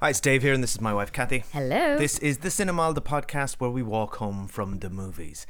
Hi, it's Dave here, and this is my wife Kathy. Hello. This is the Cinemile, the podcast where we walk home from the movies.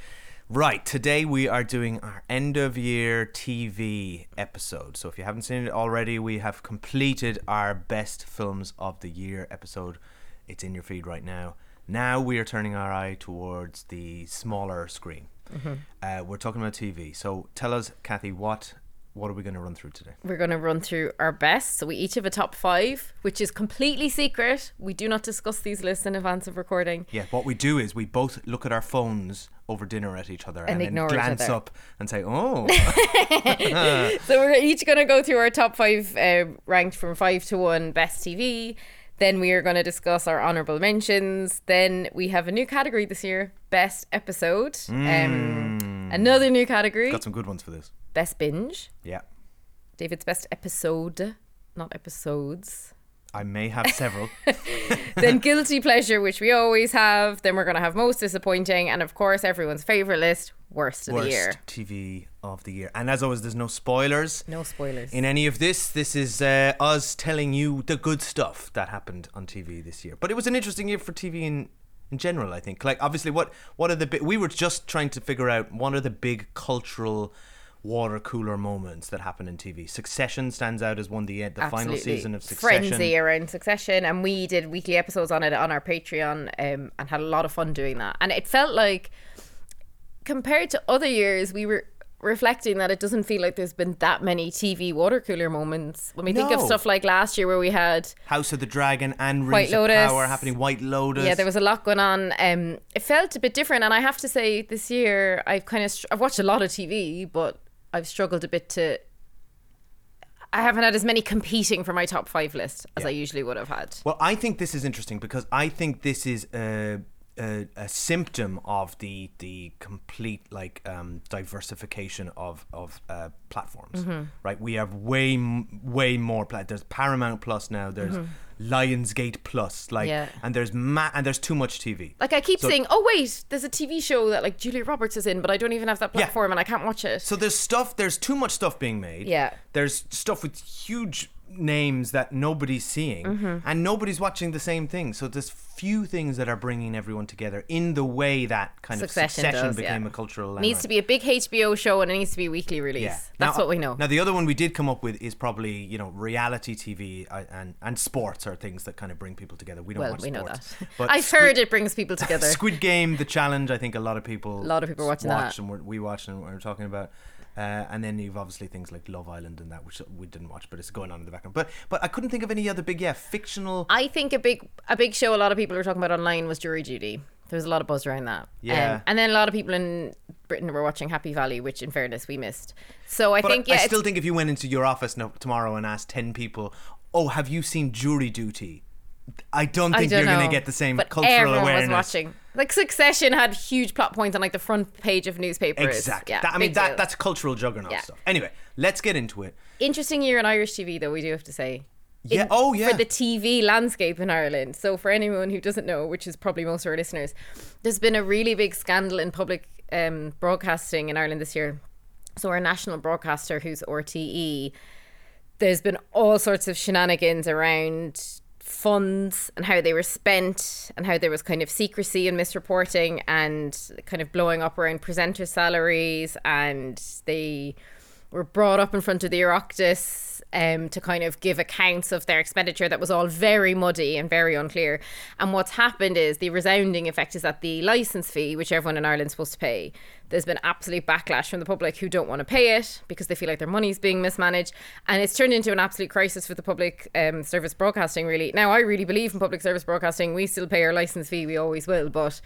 Right, today we are doing our end of year TV episode. So if you haven't seen it already, we have completed our best films of the year episode. It's in your feed right now. Now we are turning our eye towards the smaller screen. Mm-hmm. Uh, we're talking about TV. So tell us, Kathy, what what are we going to run through today? We're going to run through our best. So we each have a top five, which is completely secret. We do not discuss these lists in advance of recording. Yeah, what we do is we both look at our phones over dinner at each other And and, then glance up and say, "Oh, So we're each going to go through our top five, uh, ranked from five to one, best TV. Then we are going to discuss our honorable mentions. Then we have a new category this year, best episode. Um, another new category, got some good ones for this." best binge. Yeah. David's best episode, not episodes. I may have several. then guilty pleasure, which we always have. Then we're going to have most disappointing, and of course everyone's favorite list, worst of Worst the year. TV of the year. And as always, there's no spoilers. No spoilers. In any of this, this is uh, us telling you the good stuff that happened on TV this year. But it was an interesting year for TV in in general. I think, like obviously, what what are the bi- we were just trying to figure out what are the big cultural water cooler moments that happen in TV. Succession stands out as one. The the final season of Succession. Frenzy around Succession, and we did weekly episodes on it on our Patreon, um, and had a lot of fun doing that. And it felt like, compared to other years, we were reflecting that it doesn't feel like there's been that many TV water cooler moments. When we think of stuff like last year, where we had House of the Dragon and Rings White of Lotus. Power happening. White Lotus. Yeah, there was a lot going on. Um, it felt a bit different, and I have to say, this year I've kind of str- I've watched a lot of TV, but I've struggled a bit to. I haven't had as many competing for my top five list as I usually would have had. Well, I think this is interesting because I think this is a, a, a symptom of the the complete like um, diversification of of uh, platforms. Mm-hmm. Right, we have way m- way more. Pla- there's Paramount Plus now. There's Lionsgate Plus. Like, Mm-hmm. Yeah. and there's ma- and there's too much TV. Like I keep So- saying, oh wait, there's a TV show that like Julia Roberts is in, but I don't even have that Yeah. platform and I can't watch it. So there's stuff. There's too much stuff being made. Yeah. There's stuff with huge names that nobody's seeing, Mm-hmm. and nobody's watching the same thing. So there's few things that are bringing everyone together in the way that kind Succession of Succession does, became yeah. a cultural. It needs to be a big HBO show and it needs to be a weekly release. Yeah. That's Now- what we know. Now the other one we did come up with is probably you know reality TV uh, and and sports are things that kind of bring people together. We don't well, watch we know sports, that. But I've Squid- heard it brings people together. Squid Game, the challenge. I think a lot of people, A lot of people are watching watched that. and we watched and we're talking about. Uh, and then you've obviously things like Love Island and that, which we didn't watch, but it's going on in the background. But but I couldn't think of any other big, yeah, fictional. I think a big a big show a lot of people were talking about online was Jury Duty. There was a lot of buzz around that. Um, Yeah. and then a lot of people in Britain were watching Happy Valley, which in fairness we missed. So I but think I, yeah, I still think if you went into your office no, tomorrow and asked ten people, "Oh, have you seen Jury Duty?" I don't I think don't you're going to get the same but cultural everyone awareness. was watching. Like Succession had huge plot points on like the front page of newspapers. Exactly. Yeah, That- I mean, that deal. that's cultural juggernaut Yeah. stuff. Anyway, let's get into it. interesting year in Irish TV though. We do have to say. Yeah. oh, yeah. For the TV landscape in Ireland. So for anyone who doesn't know, which is probably most of our listeners, there's been a really big scandal in public um, broadcasting in Ireland this year. So our national broadcaster, who's RTE, there's been all sorts of shenanigans around funds and how they were spent and how there was kind of secrecy and misreporting and kind of blowing up around presenter salaries and they were brought up in front of the Oireachtas um, to kind of give accounts of their expenditure that was all very muddy and very unclear. And what's happened is the resounding effect is that the license fee, which everyone in Ireland's supposed to pay, there's been absolute backlash from the public who don't want to pay it because they feel like their money's being mismanaged. And it's turned into an absolute crisis for the public um, service broadcasting, really. Now, I really believe in public service broadcasting. We still pay our license fee, we always will, but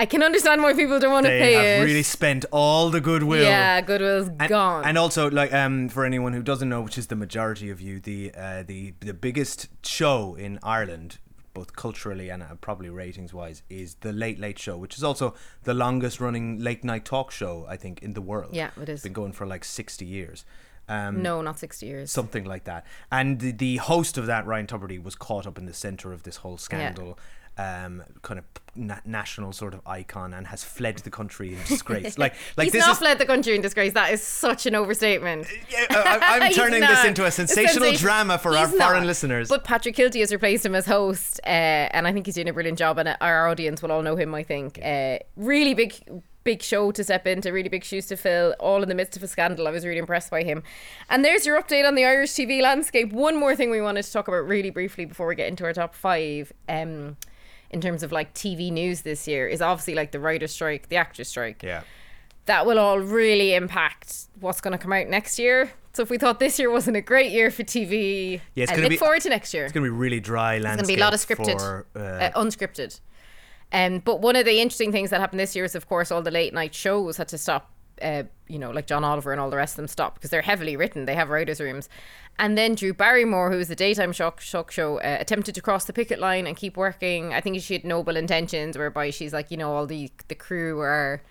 I can understand why people don't want to They pay have it. really spent all the goodwill. yeah, goodwill's And, gone. and also, like, um, for anyone who doesn't know, which is the majority of you, the uh, the the biggest show in Ireland, both culturally and uh, probably ratings wise, is the Late Late Show, which is also the longest running late night talk show I think in the world. Yeah, it is. It's been going for like sixty years. Um, no, not 60 years. something like that. And the, the host of that, Ryan Tubridy, was caught up in the center of this whole scandal. Um, kind of na- national sort of icon and has fled the country in disgrace. Like, like He's this not is fled the country in disgrace. That is such an overstatement. yeah, I, I'm turning this into a sensational sensation- drama for our foreign not. listeners. But Patrick Kielty has replaced him as host, uh, and I think he's doing a brilliant job. And our audience will all know him. I think. Uh, really big, big show to step into. Really big shoes to fill. All in the midst of a scandal. I was really impressed by him. And there's your update on the Irish TV landscape. One more thing we wanted to talk about really briefly before we get into our top five. Um, in terms of like TV news this year, is obviously like the writer's strike, the actor's strike yeah, that will all really impact what's going to come out next year. So if we thought this year wasn't a great year for TV, Yeah, it's I gonna look be- forward to next year. it's going to be really dry landscape. It's going to be a lot of scripted, for, uh, uh, unscripted. Um, but one of the interesting things that happened this year is, of course, all the late night shows had to stop. Uh, you know, like John Oliver and all the rest of them stop because they're heavily written. They have writers' rooms. And then Drew Barrymore, who was the daytime shock shock show, uh, attempted to cross the picket line and keep working. I think she had noble intentions, whereby she's like, you know, all the the crew are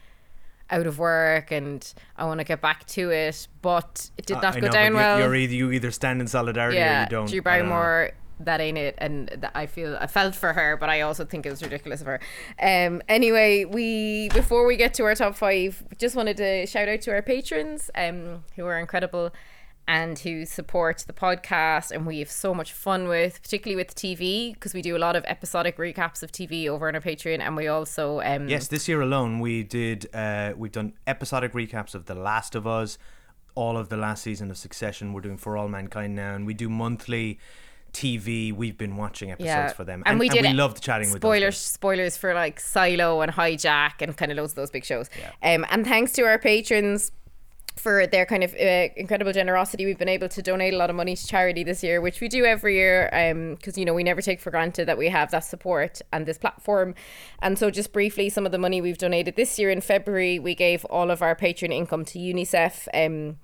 out of work and I want to get back to it, but it did not I go know, down well. You're, either you either stand in solidarity or yeah, you don't. Drew. Barrymore, that ain't it, and I feel I felt for her, but I also think it was ridiculous of her. Um, anyway, we before we get to our top five, just wanted to shout out to our patrons, um, who are incredible. And who support the podcast, and we have so much fun with, particularly with TV, because we do a lot of episodic recaps of TV over on our Patreon, and we also um, Yes, this year alone we did. Uh, we've done episodic recaps of The Last of Us, all of the last season of Succession. We're doing For All Mankind now, and we do monthly TV. We've been watching episodes for them, and, we did we loved chatting with them. spoilers. Spoilers for like Silo and Hijack and kind of loads of those big shows. Um, and thanks to our patrons for their kind of uh, incredible generosity, we've been able to donate a lot of money to charity this year, which we do every year. Because you know we never take for granted that we have that support and this platform. And so, just briefly, some of the money we've donated this year in February, we gave all of our patron income to UNICEF. Um,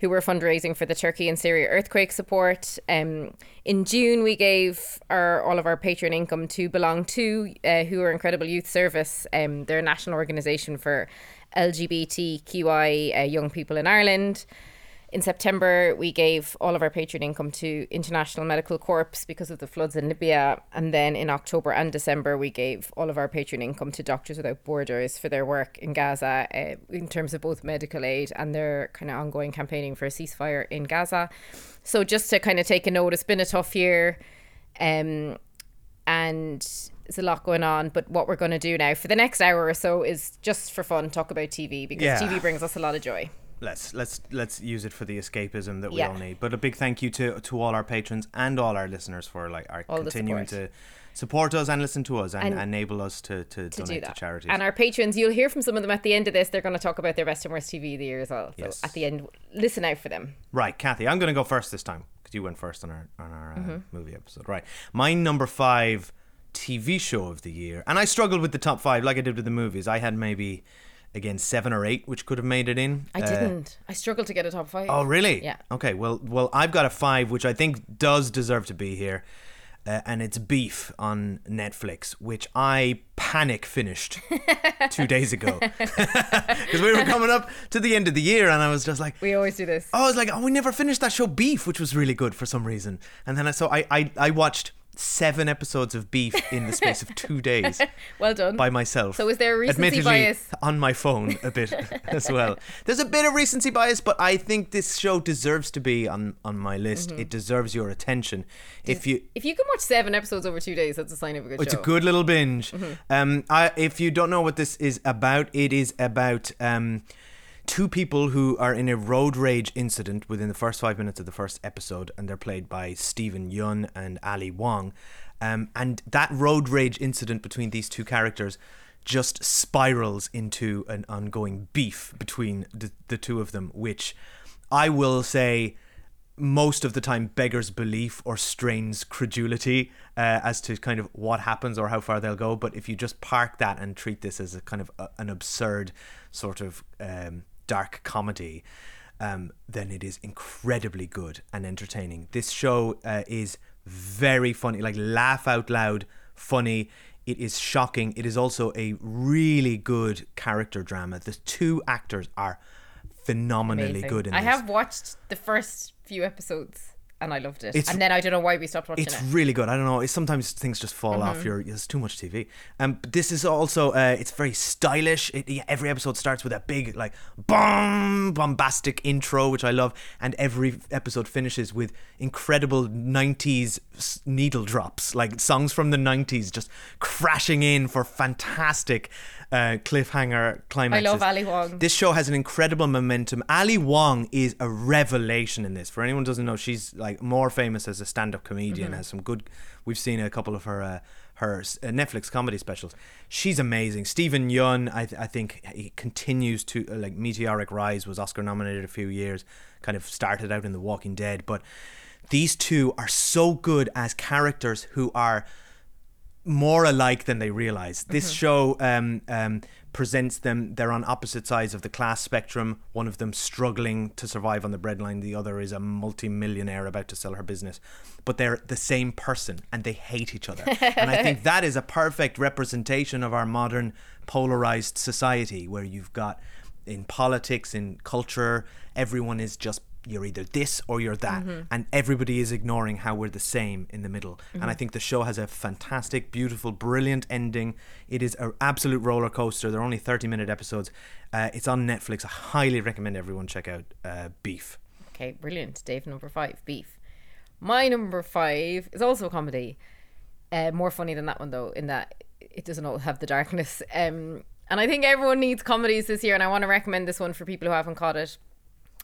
who were fundraising for the Turkey and Syria earthquake support. Um, in June, we gave our all of our patron income to Belong To, uh, who are incredible youth service. Um, they're a national organisation for LGBTQI uh, young people in Ireland. In September, we gave all of our patron income to International Medical Corps because of the floods in Libya. And then in October and December, we gave all of our patron income to Doctors Without Borders for their work in Gaza uh, in terms of both medical aid and their kind of ongoing campaigning for a ceasefire in Gaza. So, just to kind of take a note, it's been a tough year. Um, and there's a lot going on. But what we're going to do now for the next hour or so is just for fun talk about TV because Yeah. TV brings us a lot of joy. Let's let's let's use it for the escapism that we Yeah. all need. But a big thank you to to all our patrons and all our listeners for like our All continuing to support us and listen to us and, And enable us to to, to donate to charities. And our patrons, you'll hear from some of them at the end of this. They're going to talk about their best and worst TV of the year as well. So Yes. at the end, listen out for them. Right, Kathy, I'm going to go first this time because you went first on our on our uh, Mm-hmm. movie episode. Right, my number five TV show of the year, and I struggled with the top five like I did with the movies. I had maybe again seven or eight which could have made it in. I Uh, didn't. I struggled to get a top five. Oh, really? Yeah. Okay. Well, well, I've got a five, which I think does deserve to be here, uh, and it's Beef on Netflix, which I panic finished two days ago because we were coming up to the end of the year, and I was just like, We always do this. Oh, I was like, oh, we never finished that show Beef, which was really good for some reason. And then I so I I, I watched seven episodes of Beef in the space of two days Well done. by myself. So is there a recency Admittedly, bias? on my phone a bit as well? There's a bit of recency bias, but I think this show deserves to be on on my list. Mm-hmm. It deserves your attention. If you if you can watch seven episodes over two days, that's a sign of a good it's show. a good little binge. Mm-hmm. Um, I, if you don't know what this is about, it is about um, two people who are in a road rage incident within the first five minutes of the first episode, and they're played by Steven Yeun and Ali Wong. Um, and that road rage incident between these two characters just spirals into an ongoing beef between the, the two of them, which I will say most of the time beggars belief or strains credulity uh, as to kind of what happens or how far they'll go. But if you just park that and treat this as a kind of a, an absurd sort of um, dark comedy, um, then it is incredibly good and entertaining. This show uh, is very funny, like laugh out loud funny. It is shocking. It is also a really good character drama. The two actors are phenomenally Amazing. good in I this. have watched the first few episodes and I loved it. It's- and then I don't know why we stopped watching It's it. It's really good. I don't know. It's, sometimes things just fall off. You're there's too much TV. Um, but this is also uh, it's very stylish. It, yeah, every episode starts with a big like bomb bombastic intro, which I love, and every episode finishes with incredible '90s needle drops, like songs from the '90s, just crashing in for fantastic uh, cliffhanger climaxes. Ali Wong. This show has an incredible momentum. Ali Wong is a revelation in this. For anyone who doesn't know, she's like more famous as a stand-up comedian. Has some good. We've seen a couple of her uh, her uh, Netflix comedy specials. She's amazing. Steven Yeun, I, th- I think he continues to uh, like meteoric rise. Was Oscar nominated a few years. Kind of started out in The Walking Dead, but these two are so good as characters who are more alike than they realize. This show um, um, presents them, they're on opposite sides of the class spectrum. One of them struggling to survive on the breadline, the other is a multimillionaire about to sell her business. But they're the same person and they hate each other. and I think that is a perfect representation of our modern polarized society where you've got in politics, in culture, everyone is just you're either this or you're that and everybody is ignoring how we're the same in the middle and i think the show has a fantastic beautiful brilliant ending it is an absolute roller coaster they're only 30 minute episodes uh, it's on netflix i highly recommend everyone check out uh, beef Okay, brilliant. Dave, number five, Beef. My number five is also a comedy. Uh, more funny than that one, though, in that it doesn't all have the darkness. Um, and I think everyone needs comedies this year, and I want to recommend this one for people who haven't caught it.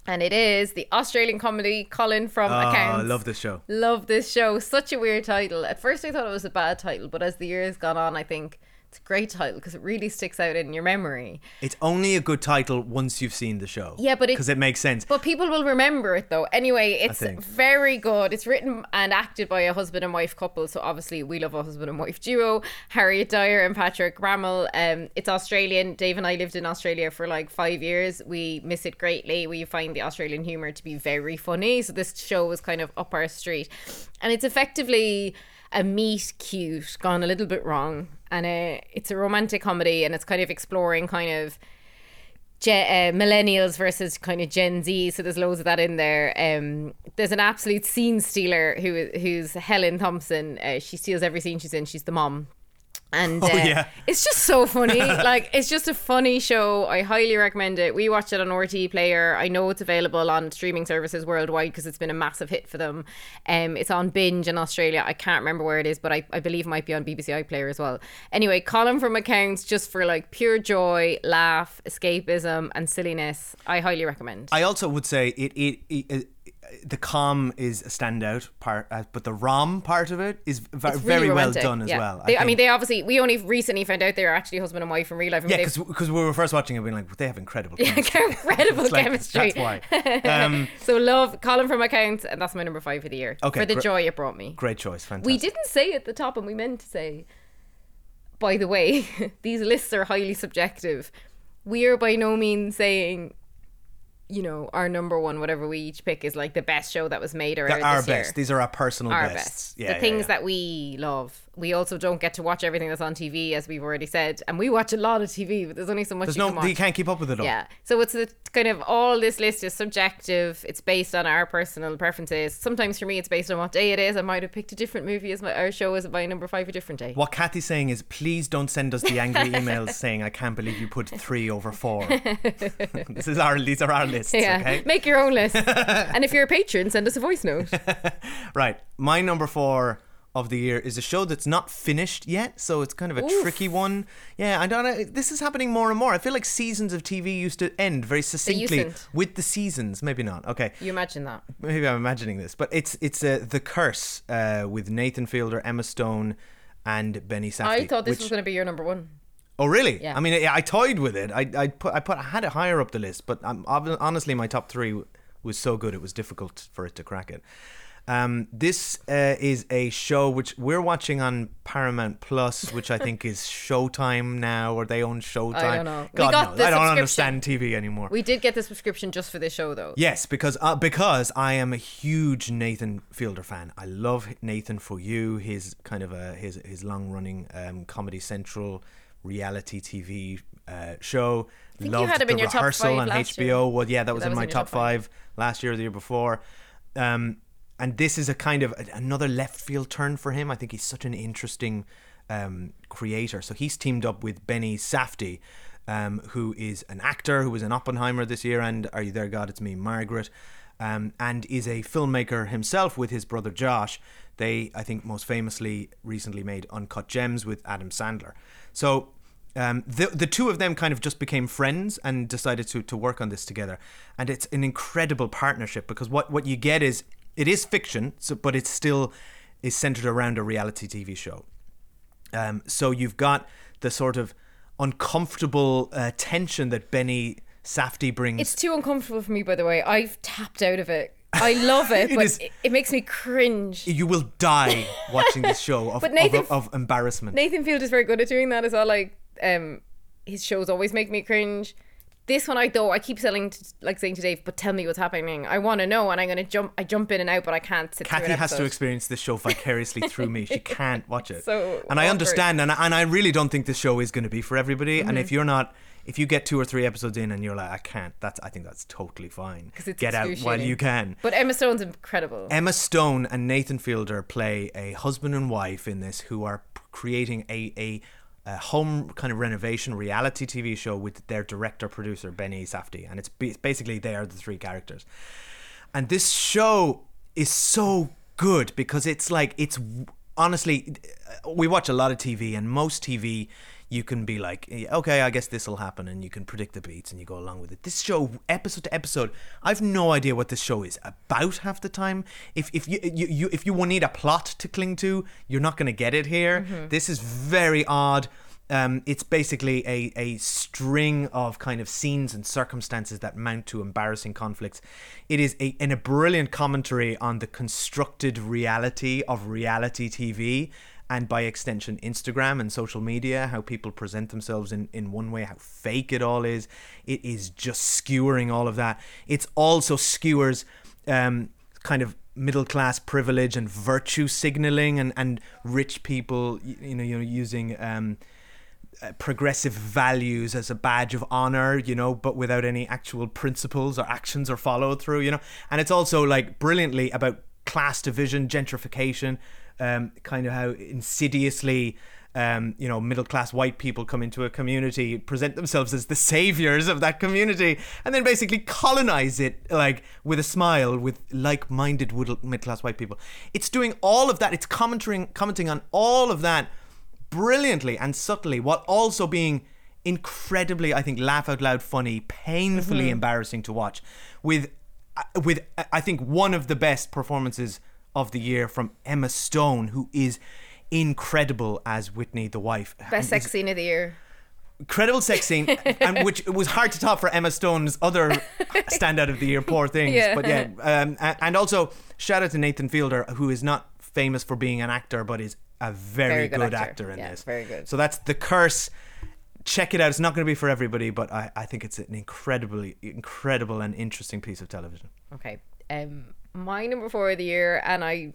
And it is the Australian comedy Colin from oh, i Accounts. love this show Love this show. Such a weird title. At first, I thought it was a bad title, but as the years gone on, I think it's a great title because it really sticks out in your memory. it's only a good title once you've seen the show Yeah, but it- because it makes sense But people will remember it though. Anyway, it's very good. It's written and acted by a husband and wife couple. So obviously we love a husband and wife duo. Harriet Dyer and Patrick Brammall. Um, it's Australian. Dave and I lived in Australia for like five years. We miss it greatly. We find the Australian humour to be very funny. So this show was kind of up our street. And it's effectively a meet cute gone a little bit wrong. And uh, it's a romantic comedy and it's kind of exploring kind of uh, millennials versus kind of Gen Z. So there's loads of that in there. Um, there's an absolute scene stealer who who's Helen Thompson. Uh, she steals every scene she's in. She's the mom. And uh, Oh, yeah. it's just so funny. like it's just a funny show. I highly recommend it. We watched it on RTE Player. I know it's available on streaming services worldwide because it's been a massive hit for them. Um, it's on Binge in Australia. I can't remember where it is, but I, I believe it might be on BBC iPlayer as well. Anyway, Colin from Accounts just for like pure joy, laugh, escapism, and silliness. I highly recommend. I also would say it it, it, it the com is a standout part, uh, but the rom part of it is ve- It's very really well romantic. done as Yeah. well. They, I, mean, they obviously we only recently found out they were actually husband and wife in real life. I mean, yeah, because we were first watching it, being like, they have incredible chemistry. incredible like, chemistry. That's why. Um, So love Colin from Accounts, and that's my number five for the year. Okay, for the gre- joy it brought me. great choice, fantastic. We didn't say at the top, and we meant to say. By the way, these lists are highly subjective. We are by no means saying, you know, our number one, whatever we each pick, is like the best show that was made or our this year. best. These are our personal our bests. best. Yeah, the yeah, things yeah. that we love. We also don't get to watch everything that's on TV, as we've already said, and we watch a lot of TV, but there's only so much There's you no, can watch. you can't keep up with it all. Yeah. So it's the kind of all this list is subjective. It's based on our personal preferences. Sometimes for me, it's based on what day it is. I might have picked a different movie as my our show as my number five a different day. What Kathy's saying is, please don't send us the angry emails saying, "I can't believe you put three over four. this is our. These are our lists. Yeah. Okay. Make your own list. and if you're a patron, send us a voice note. Right. My number four of the year is a show that's not finished yet, so it's kind of a tricky one. Yeah, I don't know. This is happening more and more. I feel like seasons of TV used to end very succinctly with the seasons. Maybe not. Okay, You imagine that. maybe I'm imagining this, but it's it's uh, the curse uh, with Nathan Fielder, Emma Stone, and Benny Safdie. I thought this which- was going to be your number one. Oh really? Yeah. I mean, I, I toyed with it. I I put I put I had it higher up the list, but ob- honestly, my top three was so good it was difficult for it to crack it. Um, this uh, is a show which we're watching on Paramount Plus, which I think is Showtime now, or they own Showtime. I don't know. God knows. I don't understand TV anymore. We did get the subscription just for this show, though. Yes, because uh, because I am a huge Nathan Fielder fan. I love Nathan for You. His kind of a his his long running um, Comedy Central reality TV uh, show. think you Loved had him in your top rehearsal five on last HBO. year. Well, yeah, that was That in was my in top top five. five last year or the year before. Um, and this is a kind of a- another left field turn for him. I think he's such an interesting um, creator. So he's teamed up with Benny Safdie, um, who is an actor who was in Oppenheimer this year, and Are You There, God? It's Me, Margaret, um, and is a filmmaker himself with his brother Josh. They, I think, most famously recently made Uncut Gems with Adam Sandler. So um, the the two of them kind of just became friends and decided to to work on this together, and it's an incredible partnership because what what you get is it is fiction, so but it still is centered around a reality TV show. Um, so you've got the sort of uncomfortable uh, tension that Benny Safdie brings. It's too uncomfortable for me, by the way. I've tapped out of it. I love it, It but is- it, it makes me cringe. you will die watching this show of, Nathan- of, of embarrassment. Nathan Fielder is very good at doing that as well. Like, um, his shows always make me cringe. This one, I though I keep selling, to, like saying to Dave, but tell me what's happening. I want to know, and I'm gonna jump. I jump in and out, but I can't sit Kathy has to experience this show vicariously through me. She can't watch it. So and I understand, and I, and I really don't think this show is going to be for everybody. And Mm-hmm. if you're not, if you get two or three episodes in and you're like, I can't, that's I think that's totally fine. 'Cause it's get out while you can. But Emma Stone's incredible. Emma Stone and Nathan Fielder play a husband and wife in this who are creating a, a, a home kind of renovation reality TV show with their director producer Benny Safdie, and it's ba- basically they are the three characters. And this show is so good because it's like it's honestly we watch a lot of TV and most TV you can be like okay I guess this will happen and you can predict the beats and you go along with it. This show episode to episode I've no idea what this show is about half the time. If if you, you, you if you need a plot to cling to you're not going to get it here. This is very odd. Um, it's basically a, a string of kind of scenes and circumstances that mount to embarrassing conflicts. It is a, in a brilliant commentary on the constructed reality of reality TV and by extension Instagram and social media, how people present themselves in, in one way, how fake it all is. It is just skewering all of that. It's also skewers um, kind of middle class privilege and virtue signaling and, and rich people, you know, you know, using um, uh, progressive values as a badge of honor, you know, but without any actual principles or actions or follow through, you know. And it's also like brilliantly about class division, gentrification, um, kind of how insidiously. Um, you know, middle class white people come into a community, present themselves as the saviors of that community, and then basically colonize it like with a smile with like minded middle class white people. It's doing all of that, it's commenting commenting on all of that brilliantly and subtly while also being incredibly i think laugh out loud funny painfully embarrassing to watch with uh, with uh, i think one of the best performances of the year from emma stone who is incredible as whitney the wife Best sex scene of the year. incredible sex scene and which was hard to top for Emma Stone's other standout of the year poor things Yeah. but yeah um, and also shout out to Nathan Fielder who is not famous for being an actor but is a very, Very good, good actor. actor. in Yeah, this very good. so that's the curse check it out it's not going to be for everybody but I, I think it's an incredibly incredible and interesting piece of television Okay. Um, my number four of the year, and I,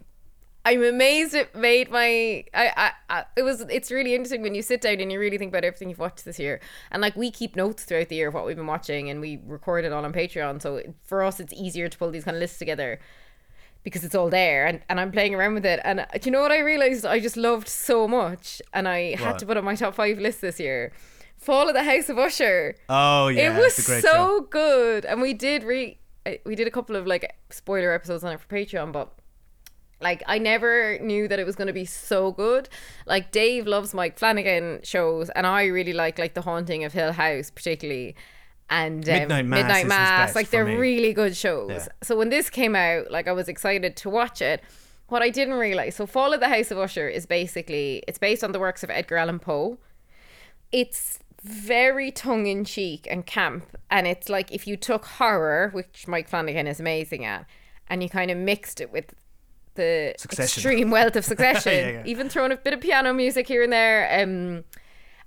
I'm amazed it made my. I, I, I, it was. It's really interesting when you sit down and you really think about everything you've watched this year, and like we keep notes throughout the year of what we've been watching, and we record it all on Patreon. So for us, it's easier to pull these kind of lists together because it's all there and, and I'm playing around with it and uh, do you know what I realized I just loved so much and I had What? to put on my top five list this year Fall of the House of Usher oh yeah it was it's a great so show good and we did re uh, we did a couple of like spoiler episodes on it for patreon but Like I never knew that it was going to be so good. Like Dave loves Mike Flanagan shows, and I really like like The Haunting of Hill House, particularly. And um, Midnight Mass Midnight Mass, like they're me. really good shows. Yeah. So when this came out, like I was excited to watch it. What I didn't realize, so Fall of the House of Usher is basically it's based on the works of Edgar Allan Poe. It's very tongue in cheek and camp, and it's like if you took horror, which Mike Flanagan is amazing at, and you kind of mixed it with the Succession. extreme wealth of Succession, Yeah, yeah. even throwing a bit of piano music here and there. Um,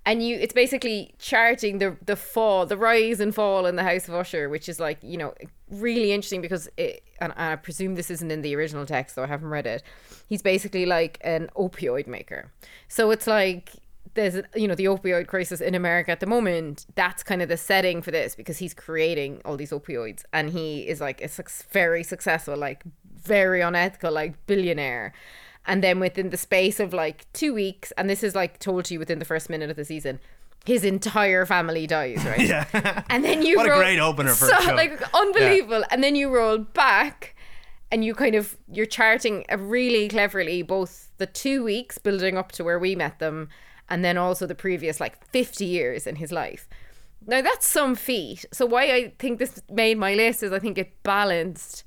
and you it's basically charting the the fall the rise and fall in the house of usher which is like you know really interesting because it and i presume this isn't in the original text though i haven't read it he's basically like an opioid maker so it's like there's you know the opioid crisis in america at the moment that's kind of the setting for this because he's creating all these opioids and he is like a suc very successful like very unethical like billionaire and then within the space of like two weeks, and this is like told to you within the first minute of the season, his entire family dies, right? Yeah. And then you What a great opener for a so, show. like unbelievable. And then you roll back, and you kind of you're charting really cleverly both the two weeks building up to where we met them, and then also the previous like fifty years in his life. Now that's some feat. So why I think this made my list is I think it balanced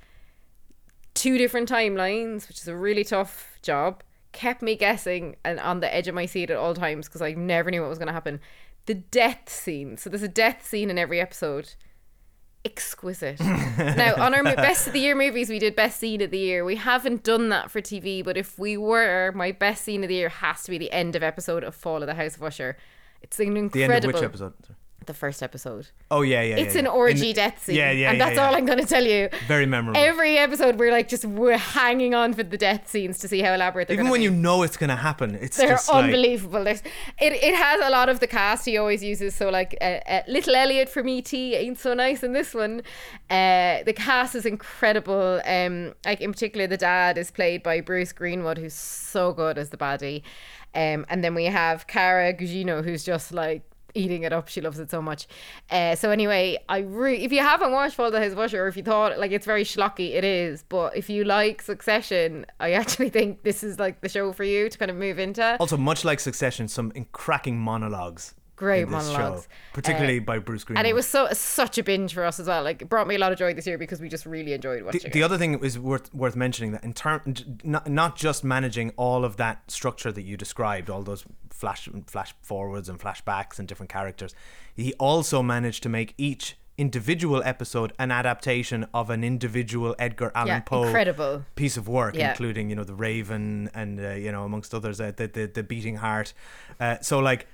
two different timelines, which is a really tough job. Kept me guessing and on the edge of my seat at all times because I never knew what was going to happen. The death scene. So there's a death scene in every episode. Exquisite. now, on our best of the year movies, we did best scene of the year. We haven't done that for TV, but if we were, my best scene of the year has to be the end of episode of Fall of the House of Usher. It's an The incredible. end of which episode? The first episode. Oh yeah, yeah. It's yeah, an yeah. orgy In- death scene. Yeah, yeah, And that's yeah. all I'm going to tell you. Very memorable. Every episode, we're like just we're hanging on for the death scenes to see how elaborate they're Even when be. you know it's gonna happen, it's They're just like unbelievable. There's, it it has a lot of the cast he always uses. So like uh, uh, Little Elliot from ET ain't so nice in this one. Uh, the cast is incredible. Um, like in particular, the dad is played by Bruce Greenwood, who's so good as the baddie. Um, and then we have Carla Gugino, who's just like eating it up. She loves it so much. Uh, so anyway, I re- if you haven't watched Fall the House of Usher, or if you thought like it's very schlocky, it is. But if you like Succession, I actually think this is like the show for you to kind of move into. also much like Succession, some in- cracking monologues. Great monologues. show, particularly Uh, by Bruce Greenwood. And it was so such a binge for us as well. Like it brought me a lot of joy this year because we just really enjoyed watching the, it. the other thing is worth worth mentioning that in term not not just managing all of that structure that you described, all those flash flash forwards and flashbacks and different characters, he also managed to make each individual episode an adaptation of an individual Edgar Allan Yeah, Poe incredible. piece of work, Yeah. including you know the Raven and uh, you know amongst others uh, the, the the Beating Heart. Uh, so like,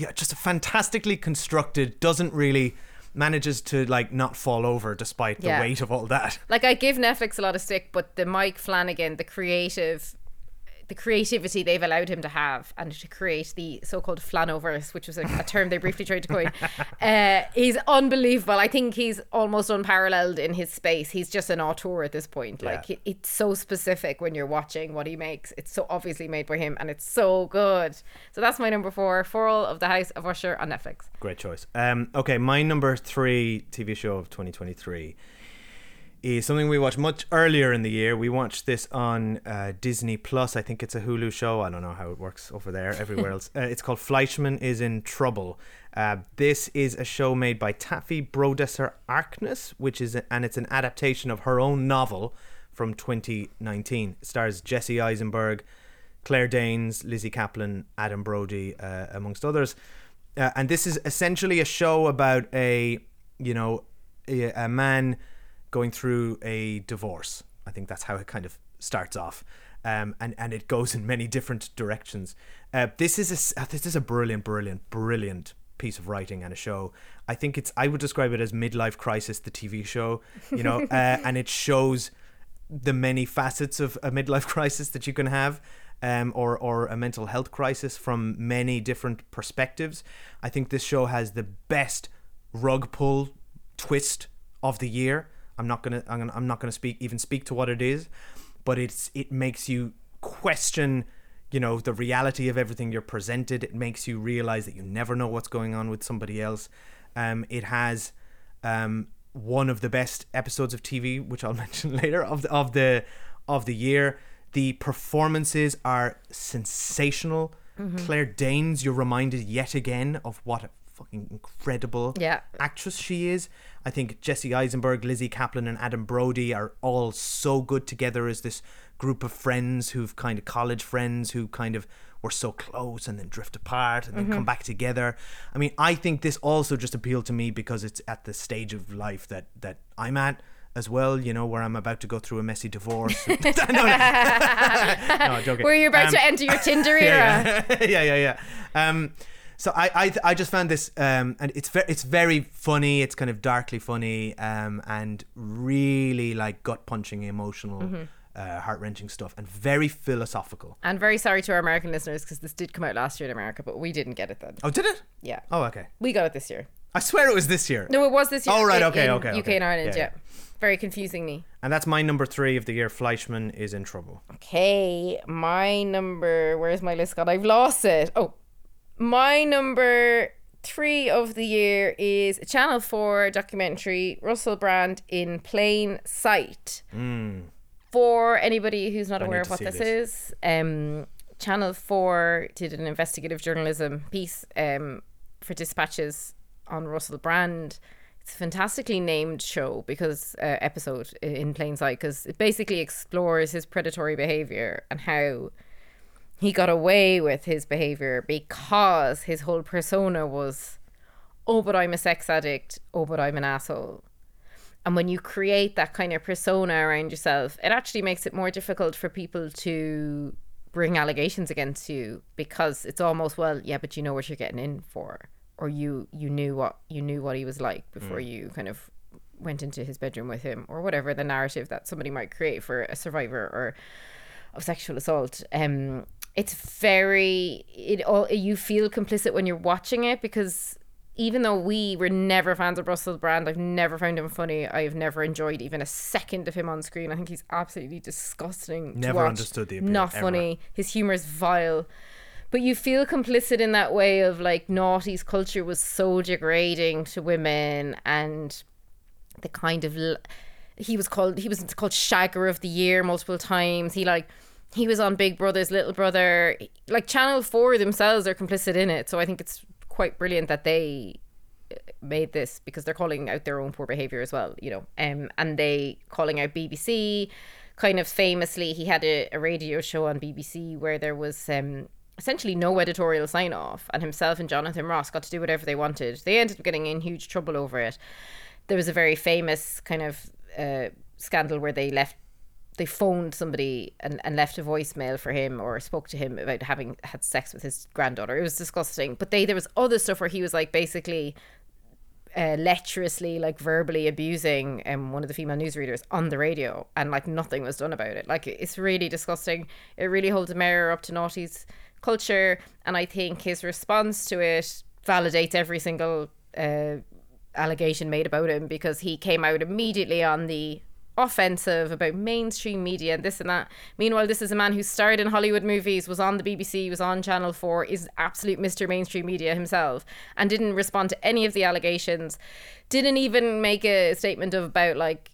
yeah, just a fantastically constructed. Doesn't really manages to like not fall over despite the Yeah. weight of all that. like I give Netflix a lot of stick, but the Mike Flanagan, the creative, the creativity they've allowed him to have, and to create the so-called Flanaverse, which was a, a term they briefly tried to coin, uh, is unbelievable. I think he's almost unparalleled in his space. He's just an auteur at this point. Like Yeah. it's so specific when you're watching what he makes. It's so obviously made by him, and it's so good. So that's my number four, Fall of the House of Usher on Netflix. Great choice. Um, okay, my number three TV show of 2023 is something we watched much earlier in the year. We watched this on uh, Disney Plus. I think it's a Hulu show. I don't know how it works over there, everywhere else. Uh, it's called Fleishman is in Trouble. Uh, this is a show made by Taffy Brodesser Arkness, which is, a, and it's an adaptation of her own novel from 2019. It stars Jesse Eisenberg, Claire Danes, Lizzy Caplan, Adam Brody, uh, amongst others. Uh, and this is essentially a show about a, you know, a, a man going through a divorce. I think that's how it kind of starts off. Um, and, and it goes in many different directions. Uh, this is a uh, this is a brilliant, brilliant, brilliant piece of writing and a show. I think it's I would describe it as midlife crisis, the TV show. You know, uh, and it shows the many facets of a midlife crisis that you can have um, or, or a mental health crisis from many different perspectives. I think this show has the best rug pull twist of the year. I'm not gonna I'm, gonna, I'm not gonna speak even speak to what it is, but it's it makes you question you know the reality of everything you're presented it makes you realize that you never know what's going on with somebody else um it has um one of the best episodes of TV which I'll mention later of the, of the of the year The performances are sensational. Mm-hmm. Claire Danes, you're reminded yet again of what a fucking incredible Yeah. actress she is. I think Jesse Eisenberg, Lizzy Caplan, and Adam Brody are all so good together as this group of friends who've kind of college friends who kind of were so close and then drift apart and then Mm-hmm. come back together. I mean, I think this also just appealed to me because it's at the stage of life that that I'm at as well, you know, where I'm about to go through a messy divorce. no, no. no, joking. Where you're about Um, to enter your Tinder era. yeah, yeah, yeah, yeah. yeah. Um, so I, I, I just found this, um, and it's very, it's very funny. It's kind of darkly funny, um, and really like gut punching, emotional, Mm-hmm. uh, heart wrenching stuff, and very philosophical. And very sorry to our American listeners because this did come out last year in America, but we didn't get it then. Oh, did it? Yeah. Oh, okay. We got it this year. I swear it was this year. No, it was this year. Oh, right, okay, in okay, UK okay. and Ireland, Yeah, yeah. Very confusing me. And that's my number three of the year. Fleishman is in trouble. Okay, my number. Where's my list gone? I've lost it. Oh, my number three of the year is a Channel 4 documentary, Russell Brand in Plain Sight. For anybody who's not. I aware of what this, this. is, um, Channel 4 did an investigative journalism piece um, for dispatches on Russell Brand. It's a fantastically named show because uh, episode in plain sight because it basically explores his predatory behavior and how he got away with his behavior because his whole persona was, oh, but I'm a sex addict. Oh, but I'm an asshole. And when you create that kind of persona around yourself, it actually makes it more difficult for people to bring allegations against you because it's almost well, yeah, but you know what you're getting in for, or you you knew what you knew what he was like before you kind of went into his bedroom with him, or whatever the narrative that somebody might create for a survivor or of sexual assault. Um, it's very it all you feel complicit when you're watching it because even though we were never fans of Russell Brand, I've never found him funny. I've never enjoyed even a second of him on screen. I think he's absolutely disgusting. to Never watch. understood the appeal, Not ever. funny. His humor is vile. But you feel complicit in that way of like noughties culture was so degrading to women and the kind of l- he was called he was called shagger of the year multiple times he like he was on big brother's little brother. Like channel 4 themselves are complicit in it so i think it's quite brilliant that they uh, made this because they're calling out their own poor behavior as well you know um and they calling out bbc kind of famously he had a, a radio show on bbc where there was um essentially no editorial sign off and himself and jonathan ross got to do whatever they wanted. They ended up getting in huge trouble over it. There was a very famous kind of uh, scandal where they left they phoned somebody and, and left a voicemail for him or spoke to him about having had sex with his granddaughter. It was disgusting. But they there was other stuff where he was like basically uh, lecherously like verbally abusing um, one of the female newsreaders on the radio and like nothing was done about it. Like it's really disgusting. It really holds a mirror up to noughties culture and i think his response to it validates every single uh, allegation made about him because he came out immediately on the offensive about mainstream media and this and that. Meanwhile, this is a man who starred in Hollywood movies, was on the BBC, was on Channel 4, is absolute Mr. Mainstream Media himself, and didn't respond to any of the allegations. Didn't even make a statement of about like,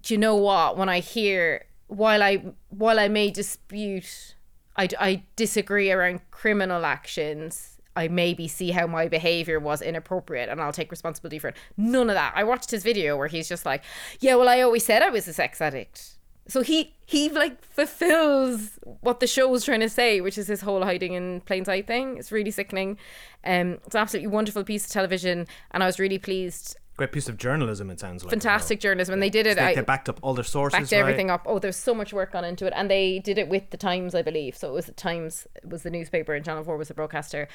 do you know what? When I hear while I while I may dispute, I, I disagree around criminal actions. I maybe see how my behavior was inappropriate and I'll take responsibility for it. None of that. I watched his video where he's just like, "Yeah, well, I always said I was a sex addict." So he he like fulfills what the show was trying to say, which is his whole hiding in plain sight thing. It's really sickening. Um, it's an absolutely wonderful piece of television, and I was really pleased. Great piece of journalism, it sounds like. Fantastic journalism, and they did it. They, I, they backed up all their sources. backed right? everything up. Oh, there's so much work gone into it, and they did it with the Times, I believe. So it was the Times was the newspaper, and Channel Four was the broadcaster,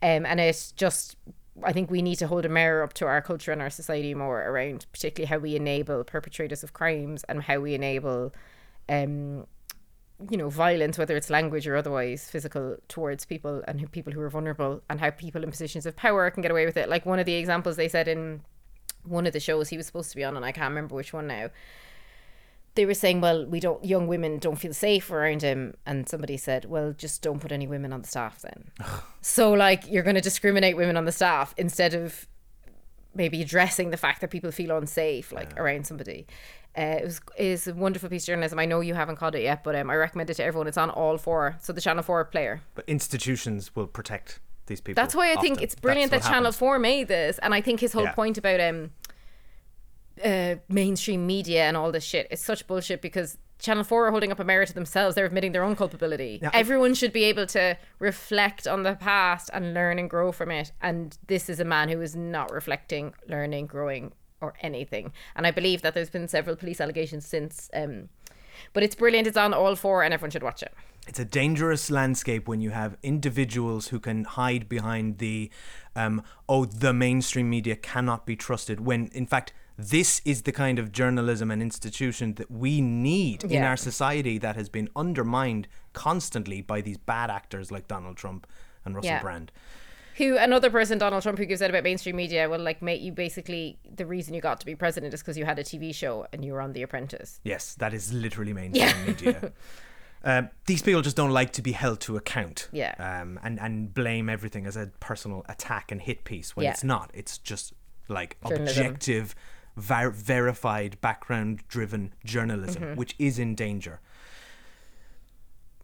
um, and it's just. I think we need to hold a mirror up to our culture and our society more around, particularly how we enable perpetrators of crimes and how we enable, um, you know, violence, whether it's language or otherwise physical, towards people and who, people who are vulnerable, and how people in positions of power can get away with it. Like one of the examples they said in one of the shows he was supposed to be on, and I can't remember which one now. They were saying, well, we don't, young women don't feel safe around him. And somebody said, well, just don't put any women on the staff then. so, like, you're going to discriminate women on the staff instead of maybe addressing the fact that people feel unsafe, like, around somebody. Uh, it was is a wonderful piece of journalism. I know you haven't caught it yet, but um, I recommend it to everyone. It's on all four, so the Channel Four player. But institutions will protect these people. That's why I think it's brilliant that Channel happens. Four made this, and I think his whole Yeah. point about um, uh, mainstream media and all this shit is such bullshit because Channel Four are holding up a mirror to themselves. They're admitting their own culpability. Now, Everyone should be able to reflect on the past and learn and grow from it. And this is a man who is not reflecting, learning, growing, or anything. And I believe that there's been several police allegations since. Um, but it's brilliant. It's on all four, and everyone should watch it. It's a dangerous landscape when you have individuals who can hide behind the, um, oh, the mainstream media cannot be trusted. When in fact, this is the kind of journalism and institution that we need in our society that has been undermined constantly by these bad actors like Donald Trump and Russell Yeah. Brand. who another person Donald Trump who gives out about mainstream media will like make you basically the reason you got to be president is because you had a TV show and you were on The Apprentice. Yes, that is literally mainstream media. Um, these people just don't like to be held to account. Yeah. Um, and, and blame everything as a personal attack and hit piece when Yeah. it's not. It's just like Journalism. objective, ver- verified, background driven journalism, Mm-hmm. which is in danger.